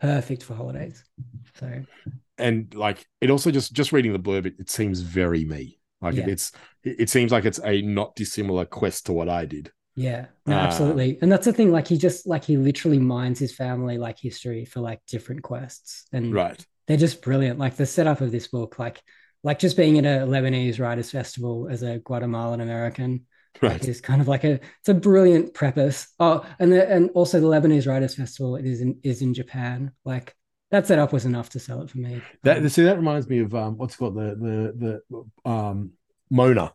perfect for holidays. So and like it also just just reading the blurb, it, it seems very me. Like Yeah. it's it, it seems like it's a not dissimilar quest to what I did. Yeah, no, Uh, absolutely. And that's the thing, like he just like he literally mines his family like history for like different quests. And Right. they're just brilliant. Like the setup of this book, like like just being at a Lebanese writers festival as a Guatemalan American. Right. Like is kind of like a it's a brilliant preface. Oh, and the and also the Lebanese Writers Festival it is in is in Japan. Like that setup was enough to sell it for me. That see that reminds me of um what's called the the the um Mona.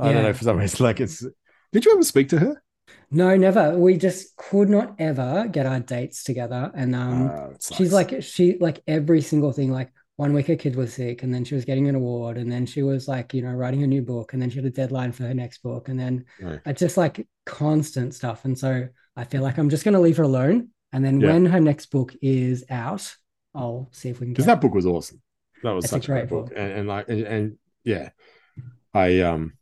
I don't know for some reason like it's. Did you ever speak to her? No, never. We just could not ever get our dates together. And um Ah, she's sucks. like she like every single thing, like one week her kid was sick, and then she was getting an award, and then she was like, you know, writing a new book, and then she had a deadline for her next book, and then Right. it's just like constant stuff. And so I feel like I'm just gonna leave her alone. And then Yeah. when her next book is out, I'll see if we can because get that book was awesome. That was It's a such a great great book, book. and, and like and, and yeah, I um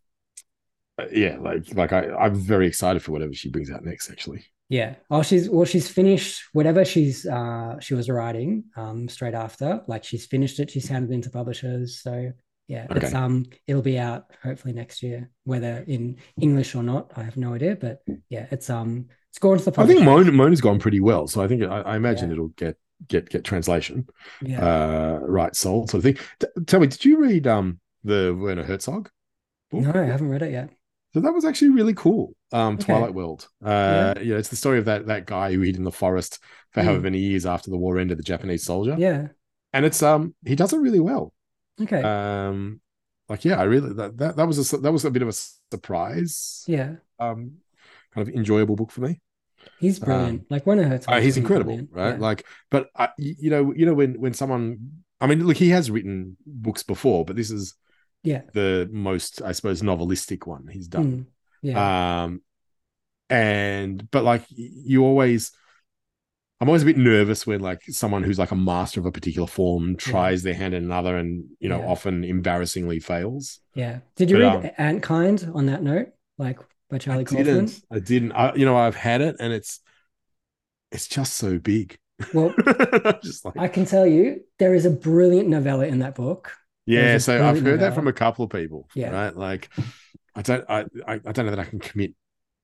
yeah like like I I'm very excited for whatever she brings out next. Actually, Yeah. Oh, she's well, she's finished whatever she's uh she was writing um straight after. Like she's finished it, she's handed it into publishers. So yeah, it's um it'll be out hopefully next year, whether in English or not, I have no idea. But yeah, it's um it's gone to the I think Mona Mona's gone pretty well, so I think I, I imagine it'll get get get translation, Yeah. uh, right sold sort of thing. T- tell me, did you read um the Werner Herzog? book? No, I haven't read it yet. So that was actually really cool. Um, Okay. Twilight World. Uh, yeah. it's the story of that that guy who hid in the forest for however Mm. many years after the war ended, the Japanese soldier. Yeah. and it's um he does it really well. Okay. Um, like yeah, I really that that, that was a that was a bit of a surprise. yeah. Um, kind of enjoyable book for me. He's brilliant. like one of her Uh, he's incredible, right? Like, but I, y- you know, you know when when someone, I mean, look, he has written books before, but this is Yeah. the most, I suppose, novelistic one he's done. Mm, yeah. Um, and but like you always, I'm always a bit nervous when like someone who's like a master of a particular form tries their hand in another, and you know, Yeah. often embarrassingly fails. Yeah. Did you But, read um, Antkind on that note? Like by Charlie I Kaufman? didn't. I didn't. I, you know, I've had it, and it's it's just so big. Well, just like I can tell you there is a brilliant novella in that book. Yeah, so I've heard that from a couple of people. Yeah. Right. Like I don't I, I I don't know that I can commit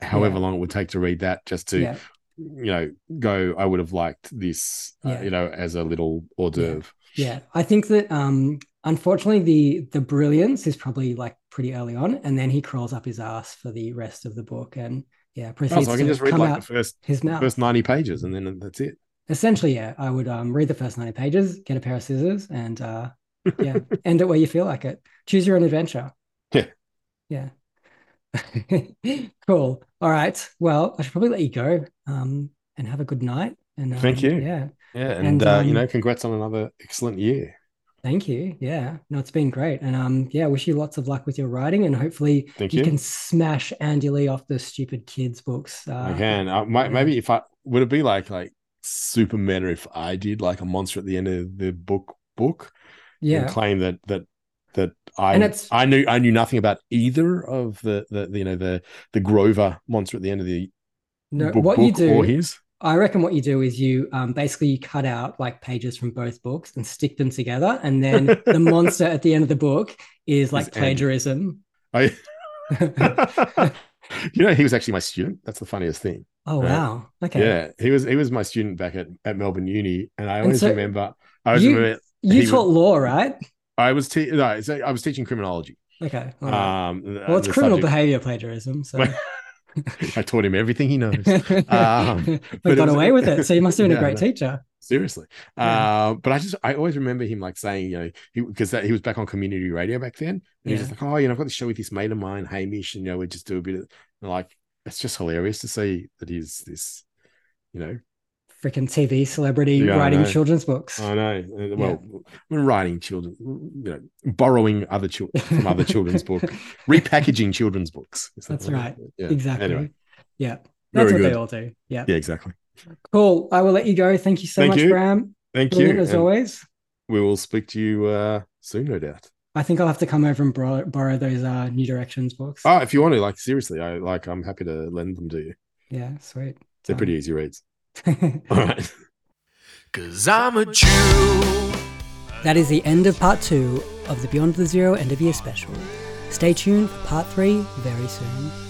however Yeah. long it would take to read that just to Yeah. you know go I would have liked this uh, you know as a little hors d'oeuvre. Yeah, I think that um unfortunately the the brilliance is probably like pretty early on, and then he crawls up his ass for the rest of the book, and yeah, Oh, proceeds so I can to just read like out the first his mouth. first 90 pages and then that's it. Essentially, yeah, I would um read the first ninety pages, get a pair of scissors, and uh yeah, end it where you feel like it. Choose your own adventure. Yeah. Yeah. cool. All right. Well, I should probably let you go. Um, and have a good night. And Thank um, you. Yeah. Yeah, and, uh, you um, know, congrats on another excellent year. Thank you. Yeah. No, it's been great. And um, yeah, wish you lots of luck with your writing and hopefully Thank you, you. can smash Andy Lee off the stupid kids books. Uh, I can. I might, maybe if I would it be like like super meta if I did like a monster at the end of the book book Yeah. and claim that that that I And I knew I knew nothing about either of the the, the you know the the Grover monster at the end of the No, book, what you do, or his I reckon what you do is you um, basically you cut out like pages from both books and stick them together, and then the monster at the end of the book is like plagiarism. I you know he was actually my student. That's the funniest thing. Oh, right? wow. Okay. Yeah, he was he was my student back at, at Melbourne Uni, and I And always so remember. I always you- remember You he taught would- law, right? I was te- no, I was teaching criminology. Okay. right. Um, well, it's criminal subject- behavior plagiarism. So I taught him everything he knows. Um, but got was- away with it. So you must have been Yeah, a great no. teacher. Seriously. Yeah. Uh, but I just, I always remember him like saying, you know, because he, was back on community radio back then. And he was just like, oh, you know, I've got this show with this mate of mine, Hamish, and, you know, we just do a bit of, like, it's just hilarious to see that he's this, you know, freaking TV celebrity yeah, writing children's books. I know. Uh, well, yeah. writing children, you know, borrowing other children from other children's book, repackaging children's books. That That's right. Yeah. Exactly. Anyway. Yeah. That's Very what good. they all do. Yeah. Yeah, exactly. Cool. I will let you go. Thank you so Thank much, you. Bram. Thank Brilliant, you. As and always. We will speak to you uh, soon, no doubt. I think I'll have to come over and borrow, borrow those uh, New Directions books. Oh, if you want to, like seriously, I like I'm happy to lend them to you. Yeah, sweet. They're um, pretty easy reads. All right. Cause I'm a Jew. That is the end of part two of the Beyond the Zero End of Year special. Stay tuned for part three very soon.